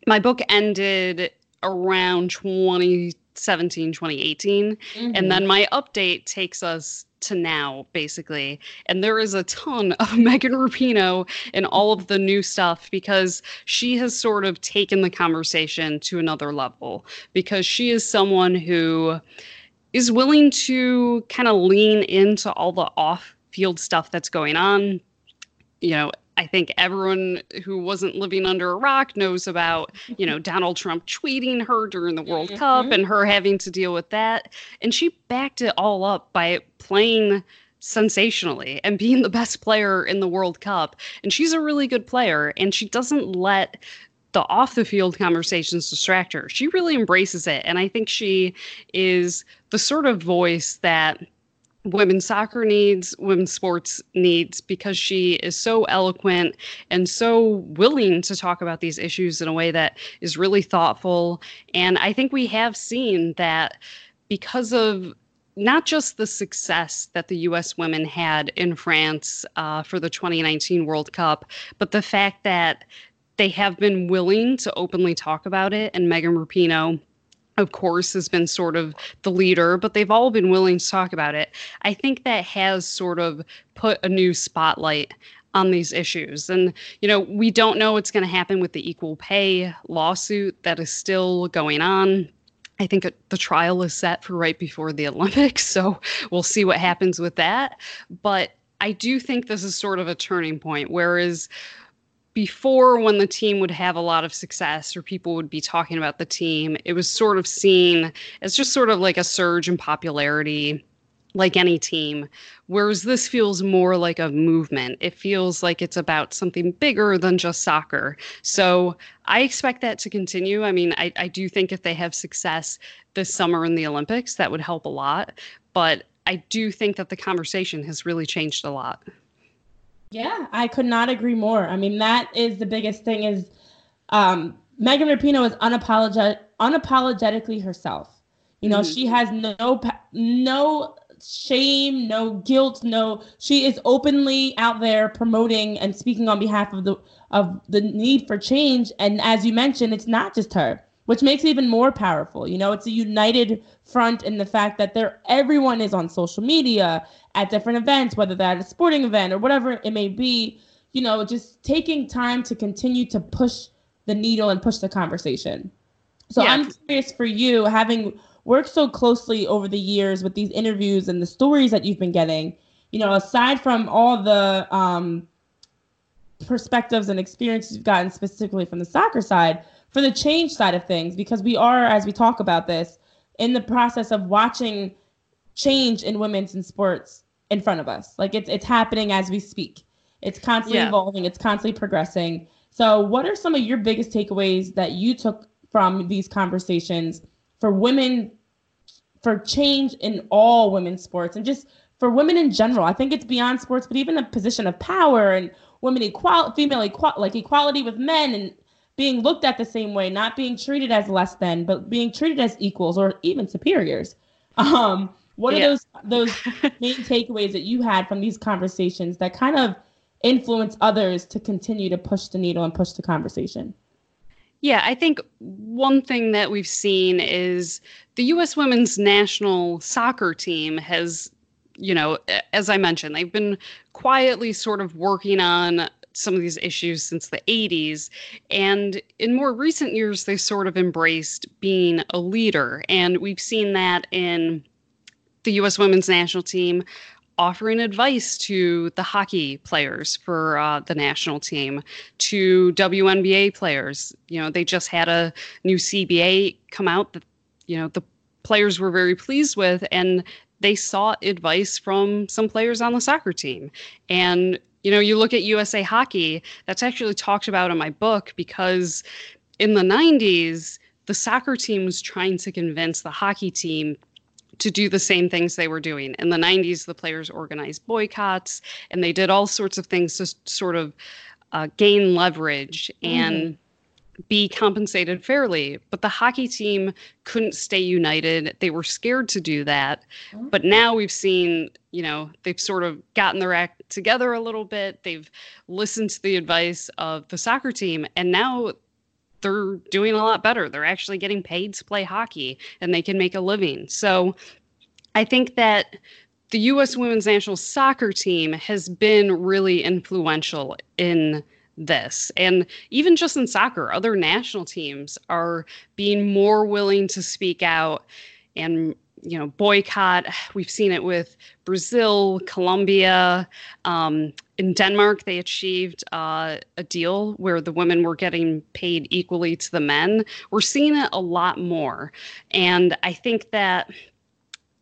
my book ended around 2017, 2018. Mm-hmm. And then my update takes us to now, basically. And there is a ton of Megan Rapinoe in all of the new stuff because she has sort of taken the conversation to another level because she is someone who is willing to kind of lean into all the off field stuff that's going on. You know, I think everyone who wasn't living under a rock knows about, you know, Donald Trump tweeting her during the World mm-hmm. Cup and her having to deal with that. And she backed it all up by playing sensationally and being the best player in the World Cup. And she's a really good player, and she doesn't let the off the field conversations distract her. She really embraces it. And I think she is the sort of voice that women's soccer needs, women's sports needs, because she is so eloquent and so willing to talk about these issues in a way that is really thoughtful. And I think we have seen that because of not just the success that the U.S. women had in France uh, for the 2019 World Cup, but the fact that they have been willing to openly talk about it. And Megan Rapinoe, of course, has been sort of the leader, but they've all been willing to talk about it. I think that has sort of put a new spotlight on these issues. And, you know, we don't know what's going to happen with the equal pay lawsuit that is still going on. I think the trial is set for right before the Olympics, so we'll see what happens with that. But I do think this is sort of a turning point. Whereas before, when the team would have a lot of success or people would be talking about the team, it was sort of seen as just sort of like a surge in popularity like any team. Whereas this feels more like a movement. It feels like it's about something bigger than just soccer. So I expect that to continue. I mean, I, I do think if they have success this summer in the Olympics, that would help a lot. But I do think that the conversation has really changed a lot. Yeah, I could not agree more. I mean, that is the biggest thing is um, Megan Rapinoe is unapologetic, unapologetically herself. You know, mm-hmm. she has no no shame, no guilt, no she is openly out there promoting and speaking on behalf of the of the need for change and as you mentioned it's not just her, which makes it even more powerful. You know, it's a united front in the fact that there everyone is on social media at different events, whether that a sporting event or whatever it may be, you know, just taking time to continue to push the needle and push the conversation. So yeah. I'm curious for you having worked so closely over the years with these interviews and the stories that you've been getting, you know, aside from all the um, perspectives and experiences you've gotten specifically from the soccer side, for the change side of things, because we are, as we talk about this, in the process of watching change in women's in sports in front of us. Like it's it's happening as we speak. It's constantly yeah. evolving, it's constantly progressing. So, what are some of your biggest takeaways that you took from these conversations for women for change in all women's sports and just for women in general. I think it's beyond sports, but even a position of power and women equality, female equal like equality with men and being looked at the same way, not being treated as less than, but being treated as equals or even superiors. Um, what yeah. are those those main takeaways that you had from these conversations that kind of influence others to continue to push the needle and push the conversation? Yeah, I think one thing that we've seen is the U.S. women's national soccer team has, you know, as I mentioned, they've been quietly sort of working on some of these issues since the 80s. And in more recent years, they sort of embraced being a leader. And we've seen that in the U.S. women's national team offering advice to the hockey players for uh, the national team, to WNBA players. You know, they just had a new CBA come out that, you know, the players were very pleased with, and they sought advice from some players on the soccer team. And, you know, you look at USA Hockey, that's actually talked about in my book because in the 90s, the soccer team was trying to convince the hockey team to do the same things they were doing. In the 90s, the players organized boycotts and they did all sorts of things to sort of uh, gain leverage and mm-hmm. Be compensated fairly. But the hockey team couldn't stay united. They were scared to do that. Mm-hmm. But now we've seen, you know, they've sort of gotten their act together a little bit. They've listened to the advice of the soccer team. And now they're doing a lot better. They're actually getting paid to play hockey and they can make a living. So I think that the U.S. women's national soccer team has been really influential in this. And even just in soccer, other national teams are being more willing to speak out and you know boycott. We've seen it with brazil colombia um, in denmark they achieved uh, a deal where the women were getting paid equally to the men. We're seeing it a lot more. And i think that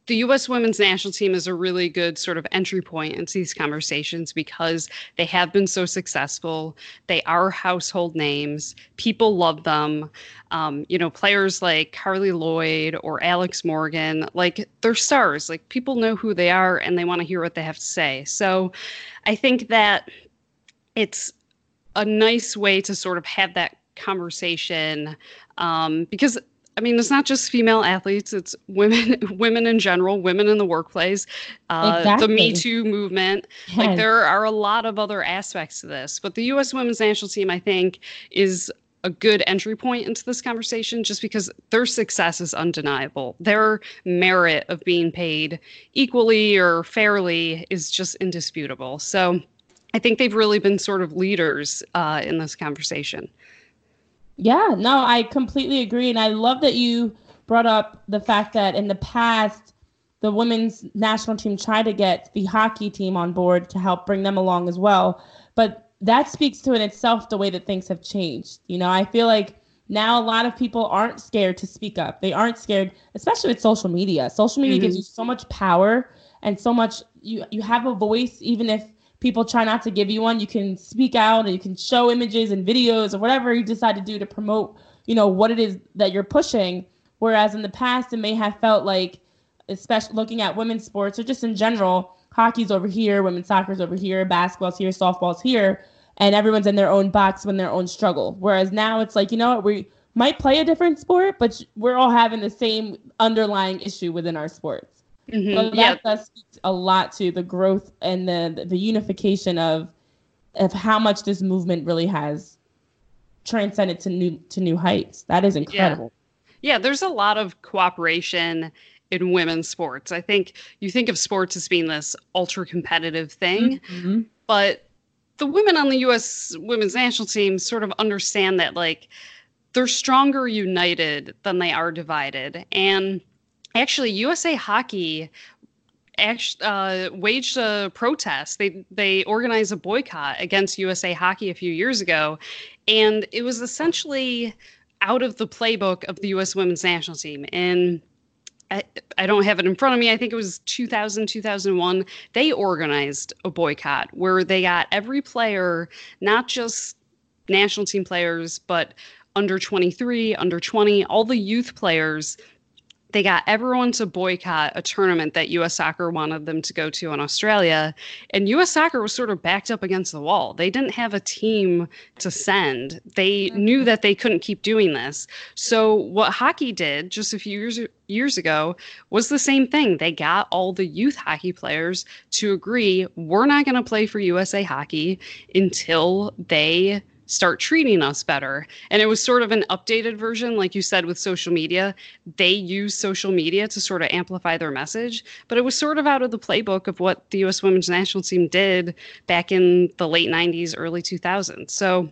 the U.S. women's national team is a really good sort of entry point into these conversations because they have been so successful. They are household names. People love them. Um, you know, players like Carli Lloyd or Alex Morgan, like they're stars. Like people know who they are and they want to hear what they have to say. So I think that it's a nice way to sort of have that conversation um, because I mean, it's not just female athletes; it's women, women in general, women in the workplace, uh, exactly. the Me Too movement. Yes. Like there are a lot of other aspects to this, but the U.S. Women's National Team, I think, is a good entry point into this conversation just because their success is undeniable. Their merit of being paid equally or fairly is just indisputable. So I think they've really been sort of leaders uh, in this conversation. Yeah, no, I completely agree. And I love that you brought up the fact that in the past, the women's national team tried to get the hockey team on board to help bring them along as well. But that speaks to in itself the way that things have changed. You know, I feel like now a lot of people aren't scared to speak up. They aren't scared, especially with social media. Social media mm-hmm. gives you so much power and so much you you have a voice even if people try not to give you one, you can speak out and you can show images and videos or whatever you decide to do to promote, you know, what it is that you're pushing. Whereas in the past, it may have felt like, especially looking at women's sports or just in general, hockey's over here, women's soccer's over here, basketball's here, softball's here, and everyone's in their own box with their own struggle. Whereas now it's like, you know what, we might play a different sport, but we're all having the same underlying issue within our sports. Mm-hmm. So that yeah. does speak a lot to the growth and the the unification of of how much this movement really has transcended to new to new heights. That is incredible. Yeah, yeah there's a lot of cooperation in women's sports. I think you think of sports as being this ultra competitive thing, mm-hmm. but the women on the US women's national team sort of understand that like they're stronger united than they are divided. And actually USA Hockey uh, waged a protest. They they organized a boycott against USA Hockey a few years ago, and it was essentially out of the playbook of the U.S. Women's National Team. And I, I don't have it in front of me. I think it was 2000, 2001. They organized a boycott where they got every player, not just national team players, but under 23, under 20, all the youth players they got everyone to boycott a tournament that US Soccer wanted them to go to in Australia. And US Soccer was sort of backed up against the wall. They didn't have a team to send. They knew mm-hmm. that they couldn't keep doing this. So what hockey did just a few years years ago was the same thing. They got all the youth hockey players to agree we're not going to play for USA Hockey until they start treating us better. And it was sort of an updated version, like you said, with social media. They use social media to sort of amplify their message, but it was sort of out of the playbook of what the US women's national team did back in the late 90s, early 2000s. So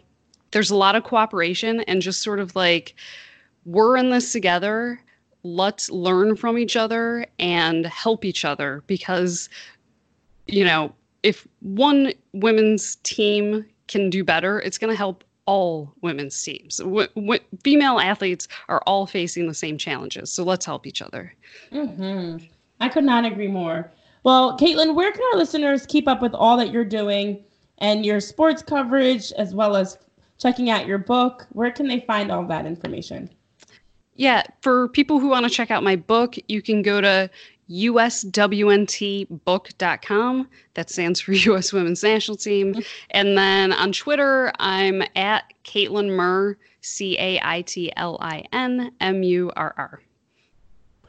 there's a lot of cooperation and just sort of like, we're in this together. Let's learn from each other and help each other because, you know, if one women's team can do better, it's going to help all women's teams. W- w- female athletes are all facing the same challenges, so let's help each other. Mm-hmm. I could not agree more. Well, Caitlin, where can our listeners keep up with all that you're doing and your sports coverage, as well as checking out your book? Where can they find all that information? Yeah, for people who want to check out my book, you can go to uswntbook.com. That stands for U.S. Women's National Team. And then on Twitter, I'm at Caitlin Murr, C A I T L I N M U R R.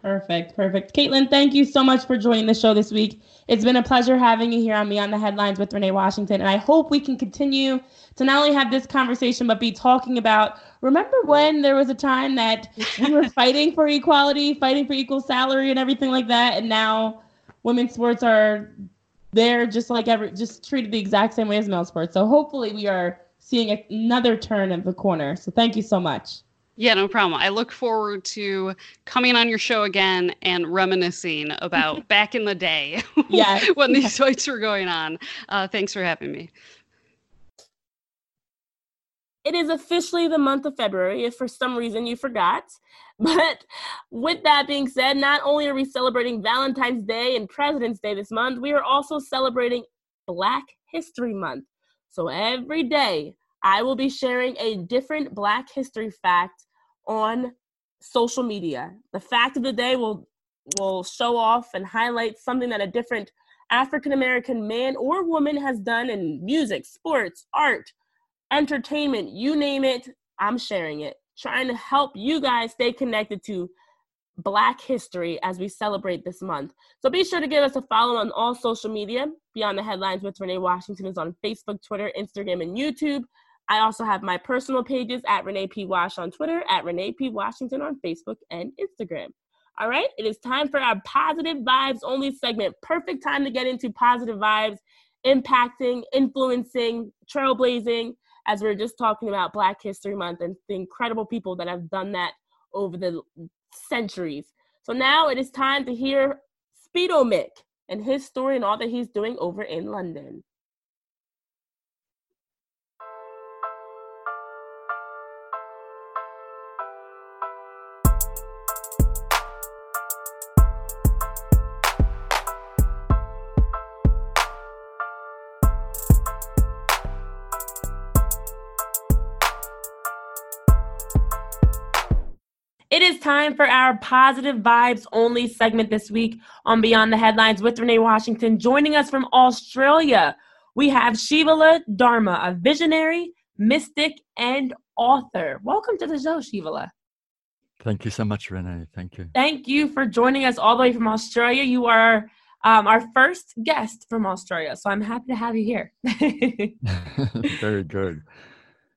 Perfect, perfect. Caitlin, thank you so much for joining the show this week. It's been a pleasure having you here on Beyond the Headlines with Renee Washington. And I hope we can continue to not only have this conversation, but be talking about remember when there was a time that we were fighting for equality, fighting for equal salary and everything like that. And now women's sports are there just like every just treated the exact same way as male sports. So hopefully we are seeing another turn of the corner. So thank you so much. Yeah, no problem. I look forward to coming on your show again and reminiscing about back in the day yes. when these fights were going on. Uh, thanks for having me. it is officially the month of February, if for some reason you forgot. But with that being said, not only are we celebrating Valentine's Day and President's Day this month, we are also celebrating Black History Month. So every day, I will be sharing a different Black history fact on social media. The fact of the day will will show off and highlight something that a different African American man or woman has done in music, sports, art, entertainment, you name it, I'm sharing it. Trying to help you guys stay connected to Black history as we celebrate this month. So be sure to give us a follow on all social media. Beyond the Headlines with Renee Washington is on Facebook, Twitter, Instagram, and YouTube. I also have my personal pages at Renee P. Wash on Twitter, at Renee P. Washington on Facebook and Instagram. All right, it is time for our positive vibes only segment. Perfect time to get into positive vibes, impacting, influencing, trailblazing, as we are just talking about Black History Month and the incredible people that have done that over the centuries. So now it is time to hear Speedo Mick and his story and all that he's doing over in London. Time for our positive vibes only segment this week on Beyond the Headlines with Renee Washington. Joining us from Australia, we have Shivala Dharma, a visionary, mystic, and author. Welcome to the show, Shivala. Thank you so much, Renee. Thank you. Thank you for joining us all the way from Australia. You are um, our first guest from Australia, so I'm happy to have you here. Very good.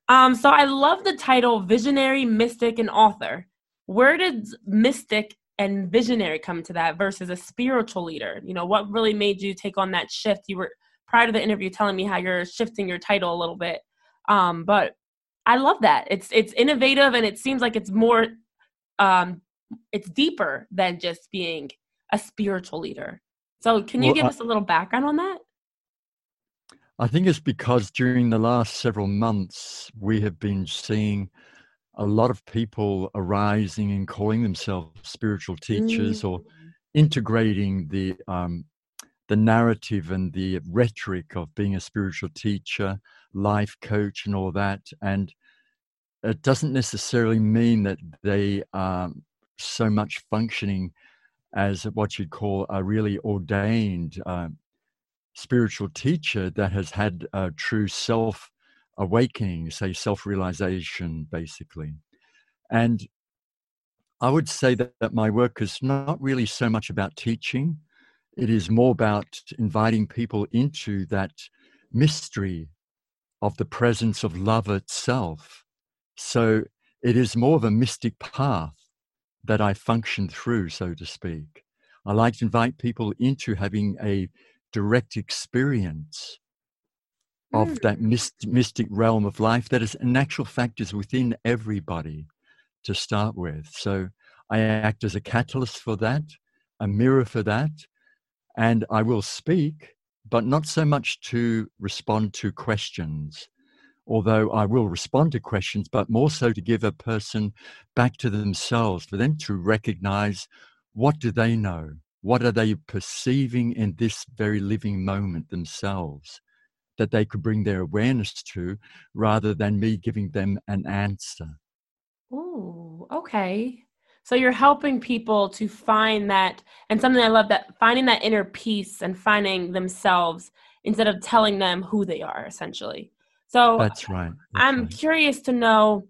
Um, so I love the title Visionary, Mystic, and Author where did mystic and visionary come to that versus a spiritual leader? You know what really made you take on that shift? You were prior to the interview telling me how you're shifting your title a little bit. Um, but i love that. It's it's innovative and it seems like it's more um, it's deeper than just being a spiritual leader. So can you well, give I, us a little background on that? I think it's because during the last several months we have been seeing a lot of people arising and calling themselves spiritual teachers mm. or integrating the um, the narrative and the rhetoric of being a spiritual teacher, life coach, and all that. And it doesn't necessarily mean that they are so much functioning as what you'd call a really ordained uh, spiritual teacher that has had a true self awakening, say self realization, basically. And I would say that, that my work is not really so much about teaching, it is more about inviting people into that mystery of the presence of love itself. So it is more of a mystic path that I function through, so to speak. I like to invite people into having a direct experience of mm. that myst- mystic realm of life that is in actual fact is within everybody to start with. So i act as a catalyst for that a mirror for that and i will speak but not so much to respond to questions. Although i will respond to questions but more so to give a person back to themselves for them to recognize what do they know? What are they perceiving in this very living moment themselves that they could bring their awareness to rather than me giving them an answer. Oh, okay. So you're helping people to find that, and something I love that finding that inner peace and finding themselves instead of telling them who they are, essentially. So that's right. That's I'm right. curious to know,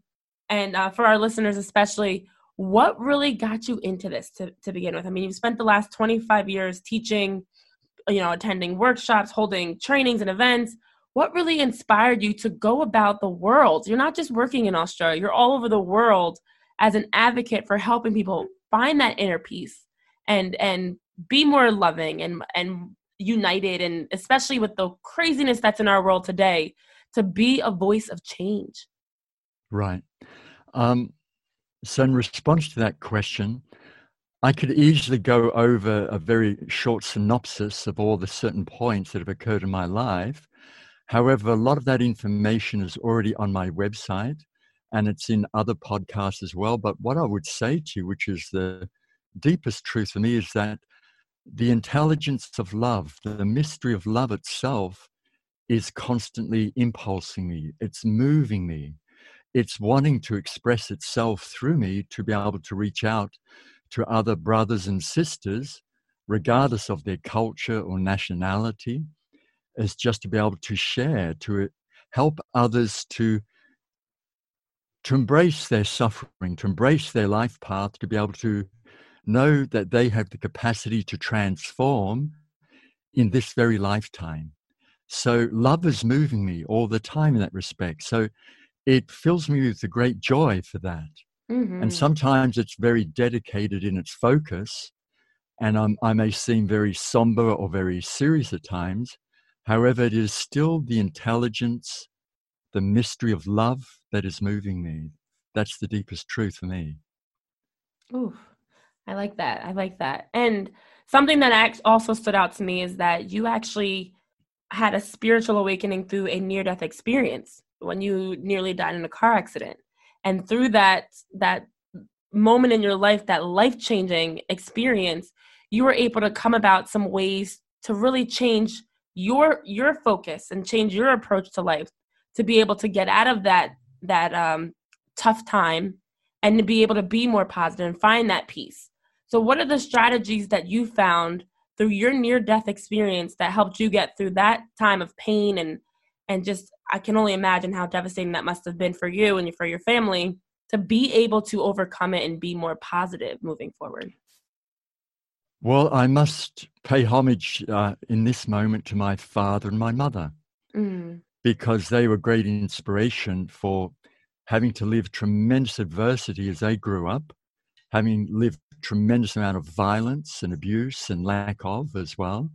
and uh, for our listeners especially, what really got you into this to, to begin with? I mean, you've spent the last 25 years teaching you know, attending workshops, holding trainings and events. What really inspired you to go about the world? You're not just working in Australia, you're all over the world as an advocate for helping people find that inner peace and and be more loving and and united and especially with the craziness that's in our world today to be a voice of change right um, so in response to that question I could easily go over a very short synopsis of all the certain points that have occurred in my life. However, a lot of that information is already on my website and it's in other podcasts as well. But what I would say to you, which is the deepest truth for me, is that the intelligence of love, the mystery of love itself, is constantly impulsing me, it's moving me, it's wanting to express itself through me to be able to reach out to other brothers and sisters, regardless of their culture or nationality, is just to be able to share, to help others to to embrace their suffering, to embrace their life path, to be able to know that they have the capacity to transform in this very lifetime. So love is moving me all the time in that respect. So it fills me with a great joy for that. Mm-hmm. And sometimes it's very dedicated in its focus. And um, I may seem very somber or very serious at times. However, it is still the intelligence, the mystery of love that is moving me. That's the deepest truth for me. Ooh, I like that. I like that. And something that also stood out to me is that you actually had a spiritual awakening through a near death experience when you nearly died in a car accident. And through that that moment in your life, that life-changing experience, you were able to come about some ways to really change your your focus and change your approach to life to be able to get out of that that um, tough time and to be able to be more positive and find that peace. So, what are the strategies that you found through your near death experience that helped you get through that time of pain and and just I can only imagine how devastating that must have been for you and for your family to be able to overcome it and be more positive moving forward. Well, I must pay homage uh, in this moment to my father and my mother mm. because they were great inspiration for having to live tremendous adversity as they grew up, having lived tremendous amount of violence and abuse and lack of as well.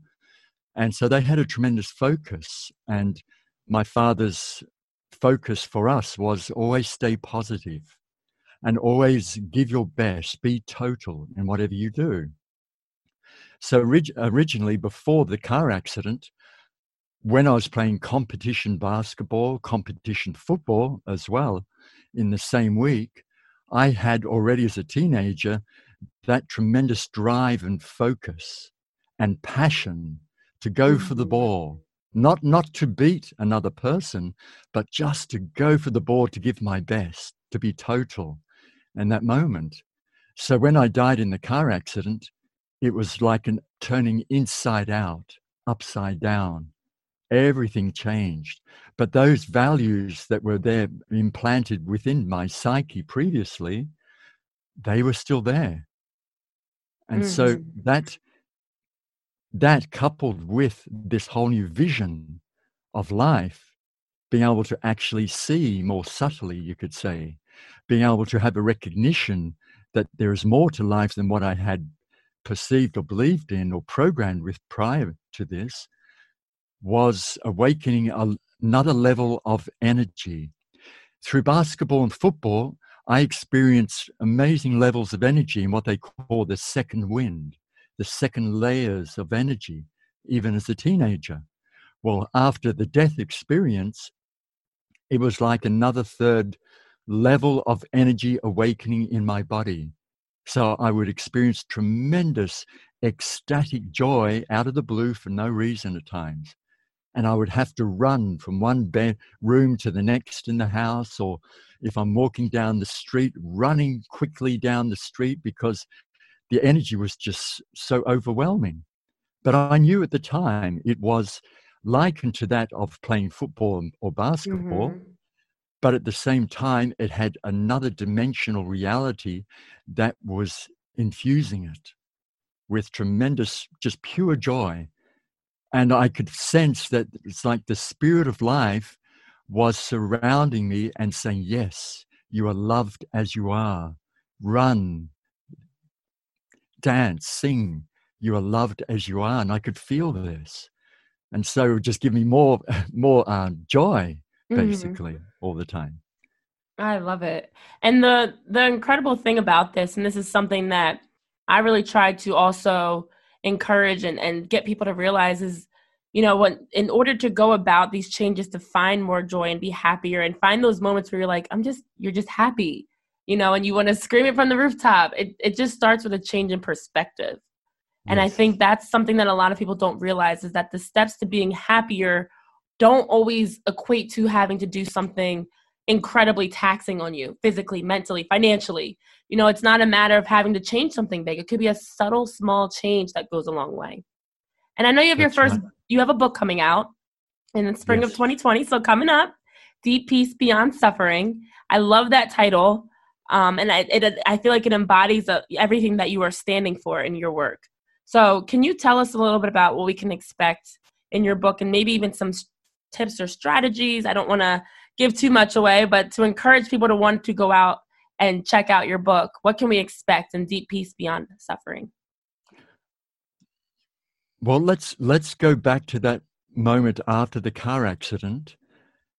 And so they had a tremendous focus. And my father's focus for us was always stay positive and always give your best, be total in whatever you do. So orig- originally, before the car accident, when I was playing competition basketball, competition football as well, in the same week, I had already as a teenager that tremendous drive and focus and passion to go for the mm-hmm. ball not not to beat another person but just to go for the board to give my best to be total in that moment. So when i died in the car accident it was like an turning inside out upside down. Everything changed. But those values that were there implanted within my psyche previously they were still there. And mm-hmm. so that that coupled with this whole new vision of life, being able to actually see more subtly, you could say, being able to have a recognition that there is more to life than what I had perceived or believed in or programmed with prior to this, was awakening a, another level of energy. Through basketball and football, I experienced amazing levels of energy in what they call the second wind the second layers of energy, even as a teenager. Well, after the death experience, it was like another third level of energy awakening in my body. So I would experience tremendous ecstatic joy out of the blue for no reason at times. And I would have to run from one bed room to the next in the house, or if I'm walking down the street, running quickly down the street because the energy was just so overwhelming. But I knew at the time it was likened to that of playing football or basketball. Mm-hmm. But at the same time, it had another dimensional reality that was infusing it with tremendous, just pure joy. And I could sense that it's like the spirit of life was surrounding me and saying, Yes, you are loved as you are. Run, dance, sing. You are loved as you are, and I could feel this, and so it would just give me more, more uh, joy, mm-hmm. basically, mm-hmm. all the time. I love it, and the the incredible thing about this, and this is something that I really try to also encourage and, and get people to realize is you know, when in order to go about these changes to find more joy and be happier and find those moments where you're like, I'm just, you're just happy, you know, and you want to scream it from the rooftop. It it just starts with a change in perspective. And. I think that's something that a lot of people don't realize is that the steps to being happier don't always equate to having to do something incredibly taxing on you physically, mentally, financially. You know, it's not a matter of having to change something big. It could be a subtle, small change that goes a long way. And I know you have That's your first, you have a book coming out in the spring yes. of 2020. So coming up, Deep Peace Beyond Suffering. I love that title. Um, and I, it, I feel like it embodies a, everything that you are standing for in your work. So, can you tell us a little bit about what we can expect in your book and maybe even some tips or strategies? I don't want to give too much away, but to encourage people to want to go out and check out your book, what can we expect in Deep Peace Beyond Suffering? Well, let's let's go back to that moment after the car accident.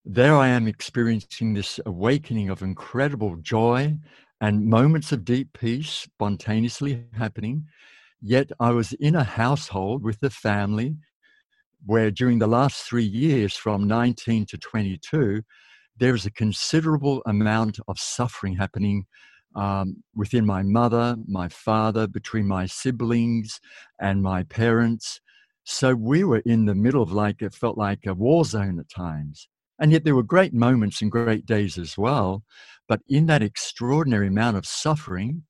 There I am experiencing this awakening of incredible joy and moments of deep peace spontaneously happening. Yet I was in a household with a family where during the last three years, from 19 to 22, there is a considerable amount of suffering happening um, within my mother, my father, between my siblings and my parents. So we were in the middle of like, it felt like a war zone at times. And yet there were great moments and great days as well. But in that extraordinary amount of suffering,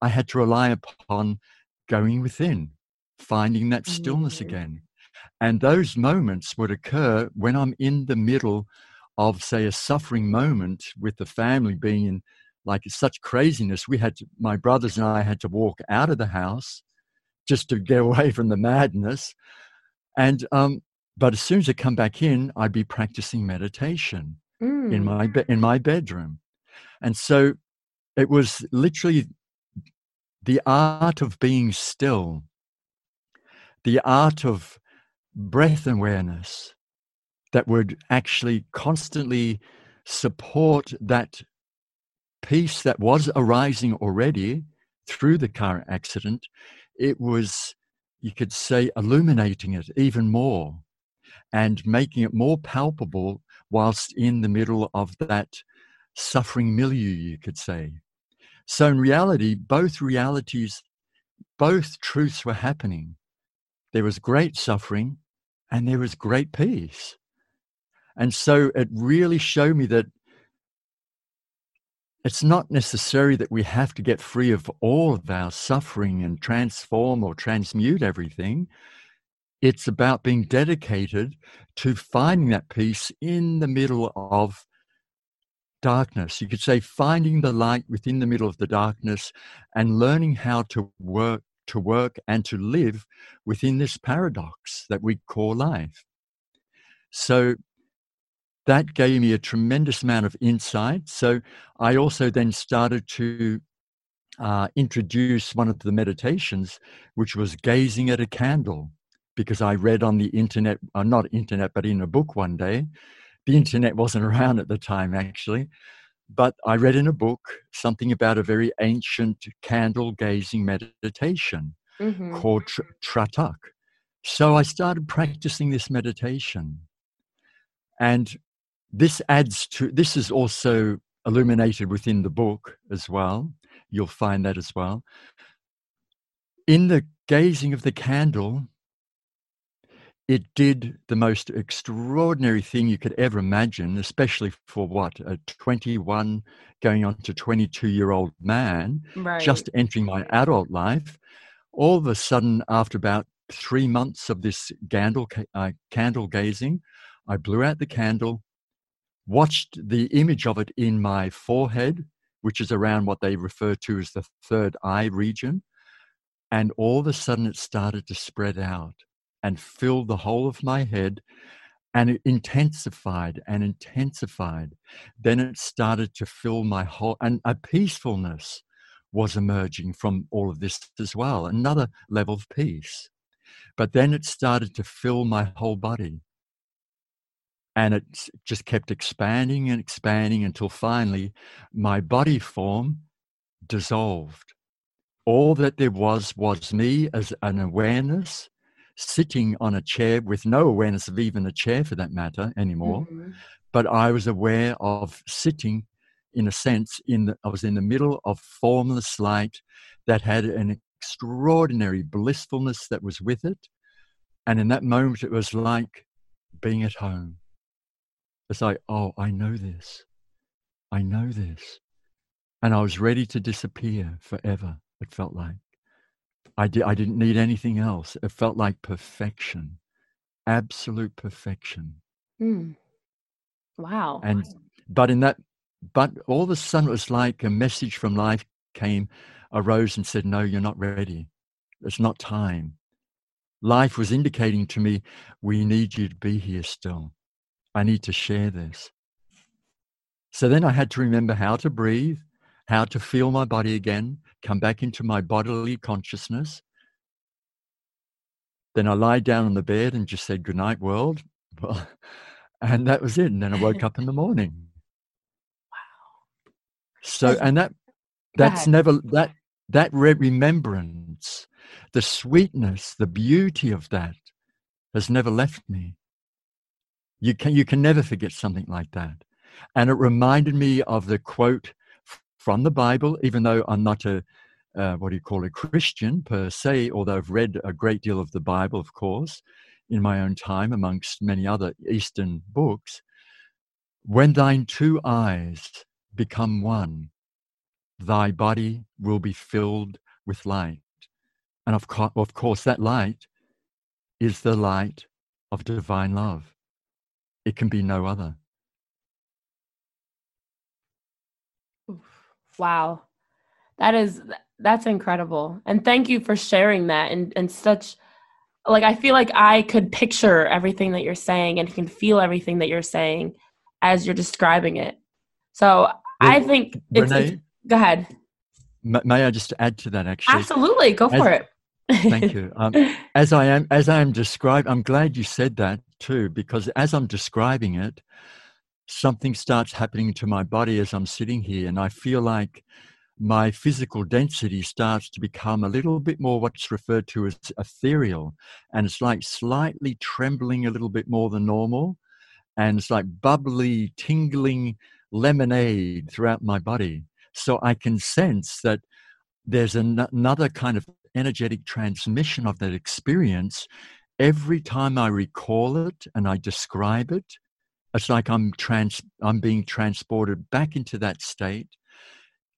I had to rely upon going within, finding that stillness again. And those moments would occur when I'm in the middle of, say, a suffering moment with the family being in like such craziness. We had to, my brothers and I had to walk out of the house just to get away from the madness. And um, but as soon as I come back in, I'd be practicing meditation mm. in my be- in my bedroom, and so it was literally the art of being still, the art of breath awareness that would actually constantly support that peace that was arising already through the car accident, it was, you could say, illuminating it even more and making it more palpable whilst in the middle of that suffering milieu, you could say. So, in reality, both realities, both truths were happening. There was great suffering and there was great peace. And so it really showed me that it's not necessary that we have to get free of all of our suffering and transform or transmute everything. It's about being dedicated to finding that peace in the middle of darkness. You could say finding the light within the middle of the darkness and learning how to work to work and to live within this paradox that we call life. So that gave me a tremendous amount of insight. So I also then started to uh, introduce one of the meditations, which was gazing at a candle, because I read on the internet, uh, not internet, but in a book one day. The internet wasn't around at the time, actually. But I read in a book something about a very ancient candle gazing meditation mm-hmm. called tr- Tratak. So I started practicing this meditation. And this adds to this is also illuminated within the book as well you'll find that as well in the gazing of the candle it did the most extraordinary thing you could ever imagine especially for what a 21 going on to 22 year old man right. just entering my adult life all of a sudden after about three months of this candle, uh, candle gazing i blew out the candle watched the image of it in my forehead, which is around what they refer to as the third eye region. And all of a sudden, it started to spread out and filled the whole of my head. And it intensified and intensified. Then it started to fill my whole, and a peacefulness was emerging from all of this as well, another level of peace. But then it started to fill my whole body and it just kept expanding and expanding until finally my body form dissolved. All that there was was me as an awareness sitting on a chair with no awareness of even a chair for that matter anymore. Mm-hmm. But I was aware of sitting, in a sense, in the, I was in the middle of formless light that had an extraordinary blissfulness that was with it. And in that moment, it was like being at home. It's like, oh, I know this. I know this. And I was ready to disappear forever, it felt like. I, di- I didn't need anything else. It felt like perfection, absolute perfection. Mm. Wow. And, but in that, but all of a sudden it was like a message from life came, arose and said, No, you're not ready. It's not time. Life was indicating to me, We need you to be here still. I need to share this. So then I had to remember how to breathe, how to feel my body again, come back into my bodily consciousness. Then I lied down on the bed and just said, Good night, world. Well, and that was it. And then I woke up in the morning. Wow. So, and that, that's never, that, that remembrance, the sweetness, the beauty of that has never left me. You can, you can never forget something like that. And it reminded me of the quote from the Bible, even though I'm not a, uh, what do you call a Christian per se, although I've read a great deal of the Bible, of course, in my own time, amongst many other Eastern books. When thine two eyes become one, thy body will be filled with light. And of, co- of course, that light is the light of divine love. It can be no other. Wow. That is that's incredible. And thank you for sharing that and and such like I feel like I could picture everything that you're saying and can feel everything that you're saying as you're describing it. So well, I think it's, Renee, it's, go ahead. May I just add to that actually? Absolutely, go for as, it. thank you. Um, as I am as I am describing, I'm glad you said that too because as I'm describing it, something starts happening to my body as I'm sitting here, and I feel like my physical density starts to become a little bit more what's referred to as ethereal. And it's like slightly trembling a little bit more than normal. And it's like bubbly, tingling lemonade throughout my body. So I can sense that there's an- another kind of energetic transmission of that experience every time I recall it and I describe it it's like I'm trans I'm being transported back into that state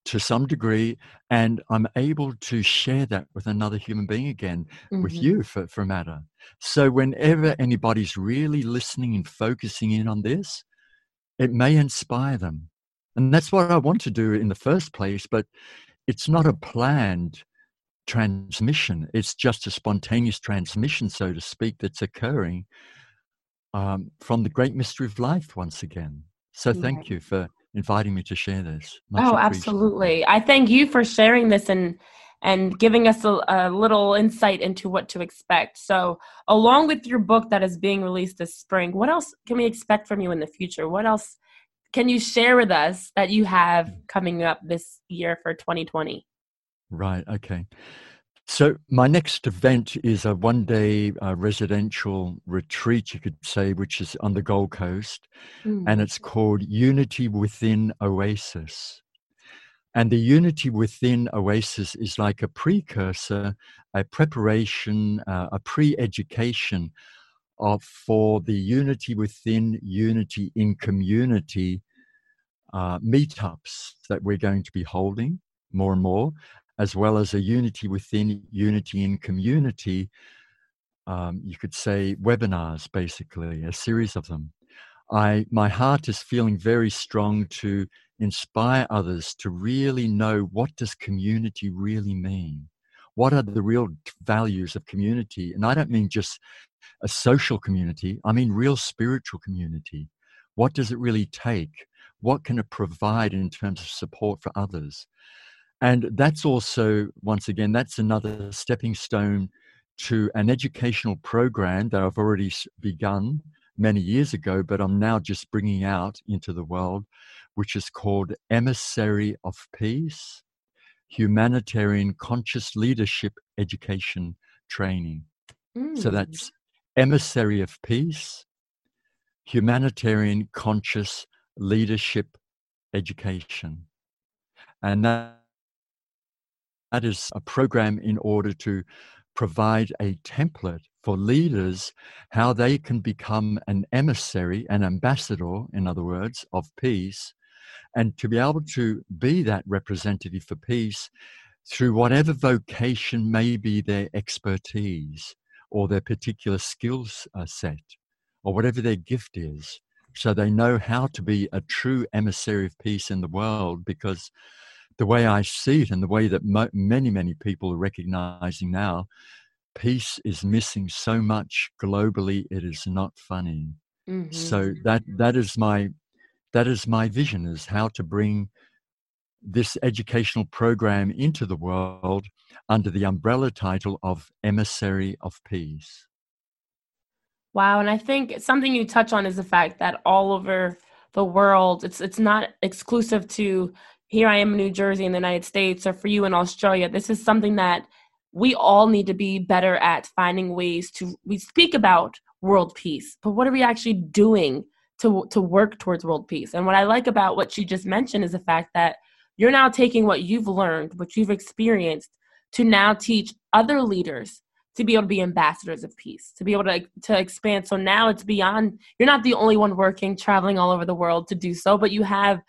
to some degree and I'm able to share that with another human being again mm-hmm. with you for, for matter. So whenever anybody's really listening and focusing in on this, it may inspire them. And that's what I want to do in the first place, but it's not a planned transmission. It's just a spontaneous transmission, so to speak, that's occurring um, from the great mystery of life once again. So thank you for inviting me to share this. Much oh, absolutely. I thank you for sharing this and and giving us a, a, little insight into what to expect. So, along with your book that is being released this spring, what else can we expect from you in the future? What else can you share with us that you have mm. coming up this year for 2020? Right. Okay. So, my next event is a one day uh, residential retreat, you could say, which is on the Gold Coast, mm. and it's called Unity Within Oasis. And the Unity Within Oasis is like a precursor, a preparation, uh, a pre education of, for the Unity Within, Unity in Community uh, meetups that we're going to be holding more and more as well as a unity within unity in community. Um, you could say webinars, basically, a series of them. I, my heart is feeling very strong to inspire others to really know what does community really mean what are the real values of community and i don't mean just a social community i mean real spiritual community what does it really take what can it provide in terms of support for others and that's also, once again, that's another stepping stone to an educational program that I've already begun many years ago, but I'm now just bringing out into the world, which is called Emissary of Peace Humanitarian Conscious Leadership Education Training. Mm. So that's emissary of peace, humanitarian conscious leadership education. And that, that is a program in order to provide a template for leaders how they can become an emissary, an ambassador, in other words, of peace, and to be able to be that representative for peace through whatever vocation may be their expertise or their particular skills uh, set or whatever their gift is. So they know how to be a true emissary of peace in the world because the way I see it and the way that mo- many, many people are recognizing now, peace is missing so much globally, it is not funny. Mm-hmm. So that that is my that is my vision is how to bring this educational program into the world under the umbrella title of Emissary of Peace. Wow, and I think something you touch on is the fact that all over the world, it's it's not exclusive to here I am in New Jersey in the United States or for you in Australia. This is something that we all need to be better at finding ways to we speak about world peace, but what are we actually doing to to work towards world peace? And what I like about what you just mentioned is the fact that you're now taking what you've learned, what you've experienced, to now teach other leaders to be able to be ambassadors of peace, to be able to to expand. So now it's beyond. You're not the only one working, traveling all over the world to do so, but you have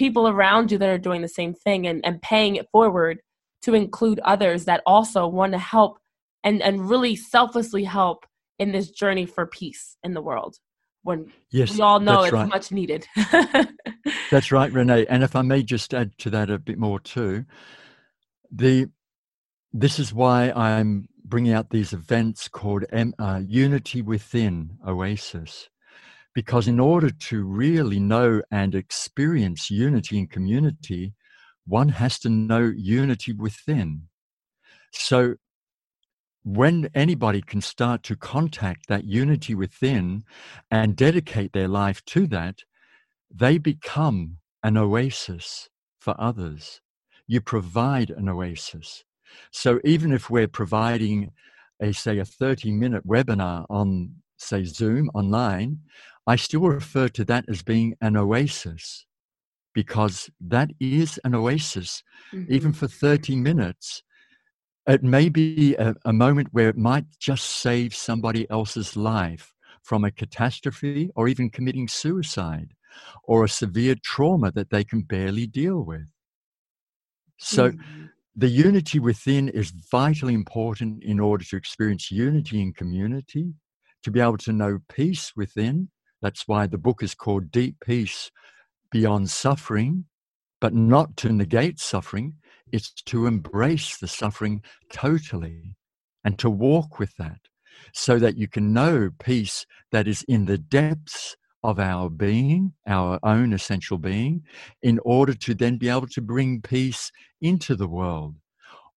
people around you that are doing the same thing and, and paying it forward to include others that also want to help and and really selflessly help in this journey for peace in the world when yes, we all know it's right. much needed. that's right, Renee. And if I may just add to that a bit more too, the this is why I'm bringing out these events called uh, Unity Within Oasis. Because in order to really know and experience unity in community, one has to know unity within. So when anybody can start to contact that unity within and dedicate their life to that, they become an oasis for others. You provide an oasis. So even if we're providing a, say, a 30 minute webinar on, say, Zoom online, I still refer to that as being an oasis because that is an oasis, mm-hmm. even for 30 minutes it may be a, a moment where it might just save somebody else's life from a catastrophe or even committing suicide or a severe trauma that they can barely deal with. So, mm-hmm. the unity within is vitally important in order to experience unity in community, to be able to know peace within. That's why the book is called Deep Peace Beyond Suffering, but not to negate suffering, it's to embrace the suffering totally and to walk with that so that you can know peace that is in the depths of our being, our own essential being, in order to then be able to bring peace into the world.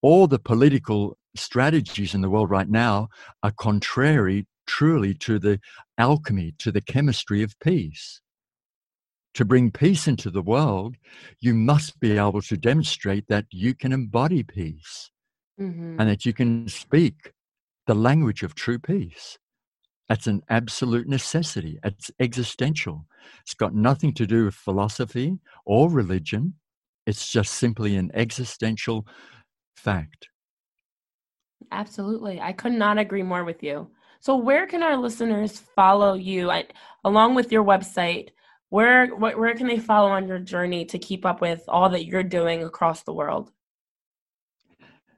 All the political strategies in the world right now are contrary truly to the alchemy, to the chemistry of peace to bring peace into the world, you must be able to demonstrate that you can embody peace mm-hmm. and that you can speak the language of true peace. That's an absolute necessity. It's existential. It's got nothing to do with philosophy or religion. It's just simply an existential fact. Absolutely. I could not agree more with you. So, where can our listeners follow you I, along with your website? where where can they follow on your journey to keep up with all that you're doing across the world?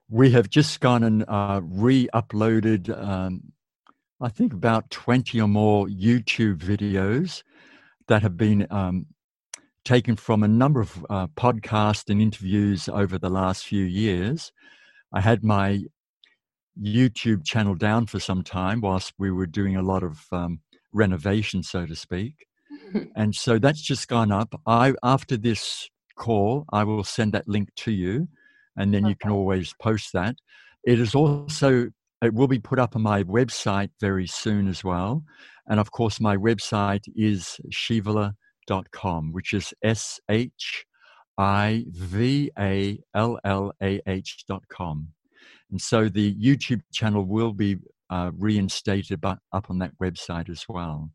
We have just gone and uh, re-uploaded, um, I think, about twenty or more YouTube videos that have been um, taken from a number of uh, podcasts and interviews over the last few years. I had my YouTube channel down for some time whilst we were doing a lot of um, renovation, so to speak and so that's just gone up. I after this call, I will send that link to you, and then okay. you can always post that. It is also it will be put up on my website very soon as well, and of course my website is shivallah.com, which is S H I V A L L A H dot com. And so the YouTube channel will be uh, reinstated up on that website as well.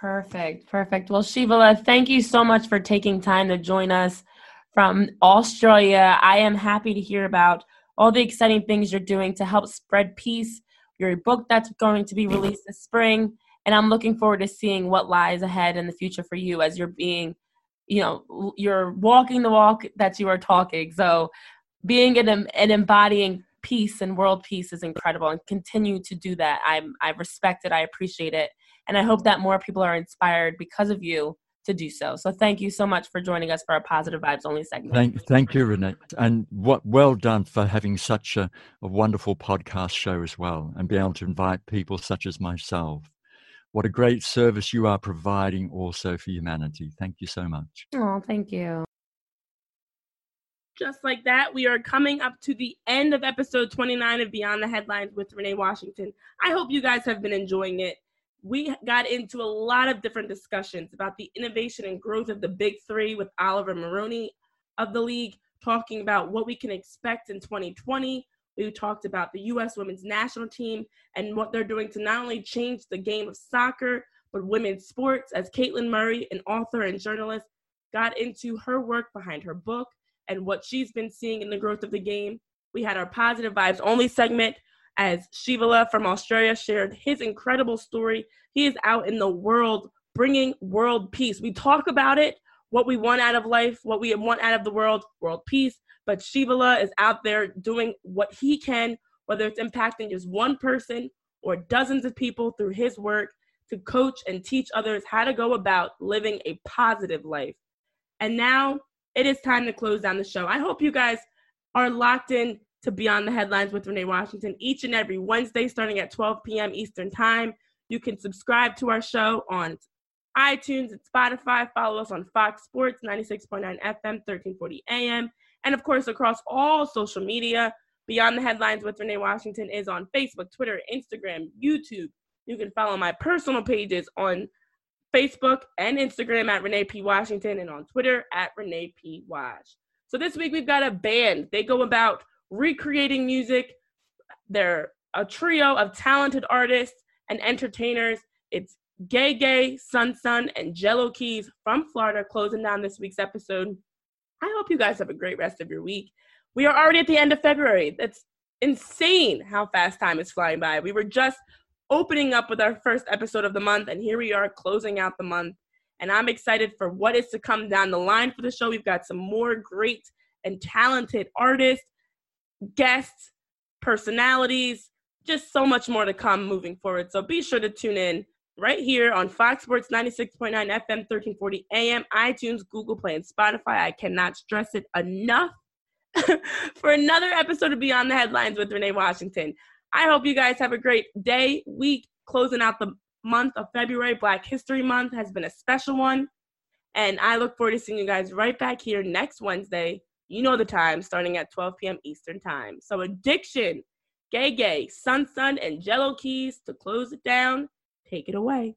Perfect, perfect. Well, Shivallah, thank you so much for taking time to join us from Australia. I am happy to hear about all the exciting things you're doing to help spread peace, your book that's going to be released this spring, and I'm looking forward to seeing what lies ahead in the future for you as you're being, you know, you're walking the walk that you are talking. So, being an, an embodying peace and world peace is incredible, and continue to do that. I'm I respect it. I appreciate it and I hope that more people are inspired because of you to do so. So thank you so much for joining us for our Positive Vibes Only segment. Thank, thank you, Renee. And what well done for having such a, a wonderful podcast show as well and be able to invite people such as myself. What a great service you are providing also for humanity. Thank you so much. Oh, thank you. Just like that, we are coming up to the end of episode 29 of Beyond the Headlines with Renee Washington. I hope you guys have been enjoying it we got into a lot of different discussions about the innovation and growth of the big three with Oliver Maroney of the league, talking about what we can expect in 2020. We talked about the U.S. women's national team and what they're doing to not only change the game of soccer, but women's sports, as Caitlin Murray, an author and journalist, got into her work behind her book and what she's been seeing in the growth of the game. We had our positive vibes only segment as Shivallah from Australia shared his incredible story. He is out in the world bringing world peace. We talk about it, what we want out of life, what we want out of the world, world peace. But Shivallah is out there doing what he can, whether it's impacting just one person or dozens of people through his work to coach and teach others how to go about living a positive life. And now it is time to close down the show. I hope you guys are locked in to Beyond the Headlines with Renee Washington each and every Wednesday starting at 12 p.m. Eastern Time. You can subscribe to our show on iTunes and Spotify. Follow us on Fox Sports 96.9 FM, 1340 AM. And of course, across all social media, Beyond the Headlines with Renee Washington is on Facebook, Twitter, Instagram, YouTube. You can follow my personal pages on Facebook and Instagram at Renee P. Washington and on Twitter at Renee P. Wash. So this week we've got a band. They go about recreating music. They're a trio of talented artists and entertainers. It's Gay Gay, Sun Sun, and Jello Keys from Florida closing down this week's episode. I hope you guys have a great rest of your week. We are already at the end of February. That's insane how fast time is flying by. We were just opening up with our first episode of the month, and here we are closing out the month. And I'm excited for what is to come down the line for the show. We've got some more great and talented artists guests, personalities, just so much more to come moving forward. So be sure to tune in right here on Fox Sports 96.9 FM, 1340 AM, iTunes, Google Play, and Spotify. I cannot stress it enough for another episode of Beyond the Headlines with Renee Washington. I hope you guys have a great day, week, closing out the month of February. Black History Month has been a special one. And I look forward to seeing you guys right back here next Wednesday you know the time, starting at 12 p.m. Eastern Time. So Addiction, Gay Gay, Sun Sun, and Jello Keys to close it down. Take it away.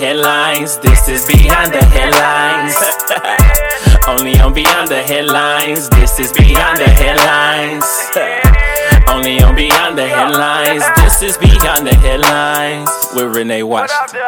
Headlines. This is Beyond the Headlines. Only on Beyond the Headlines. This is Beyond the Headlines. Only on Beyond the Headlines. This is Beyond the Headlines with Renee Washington.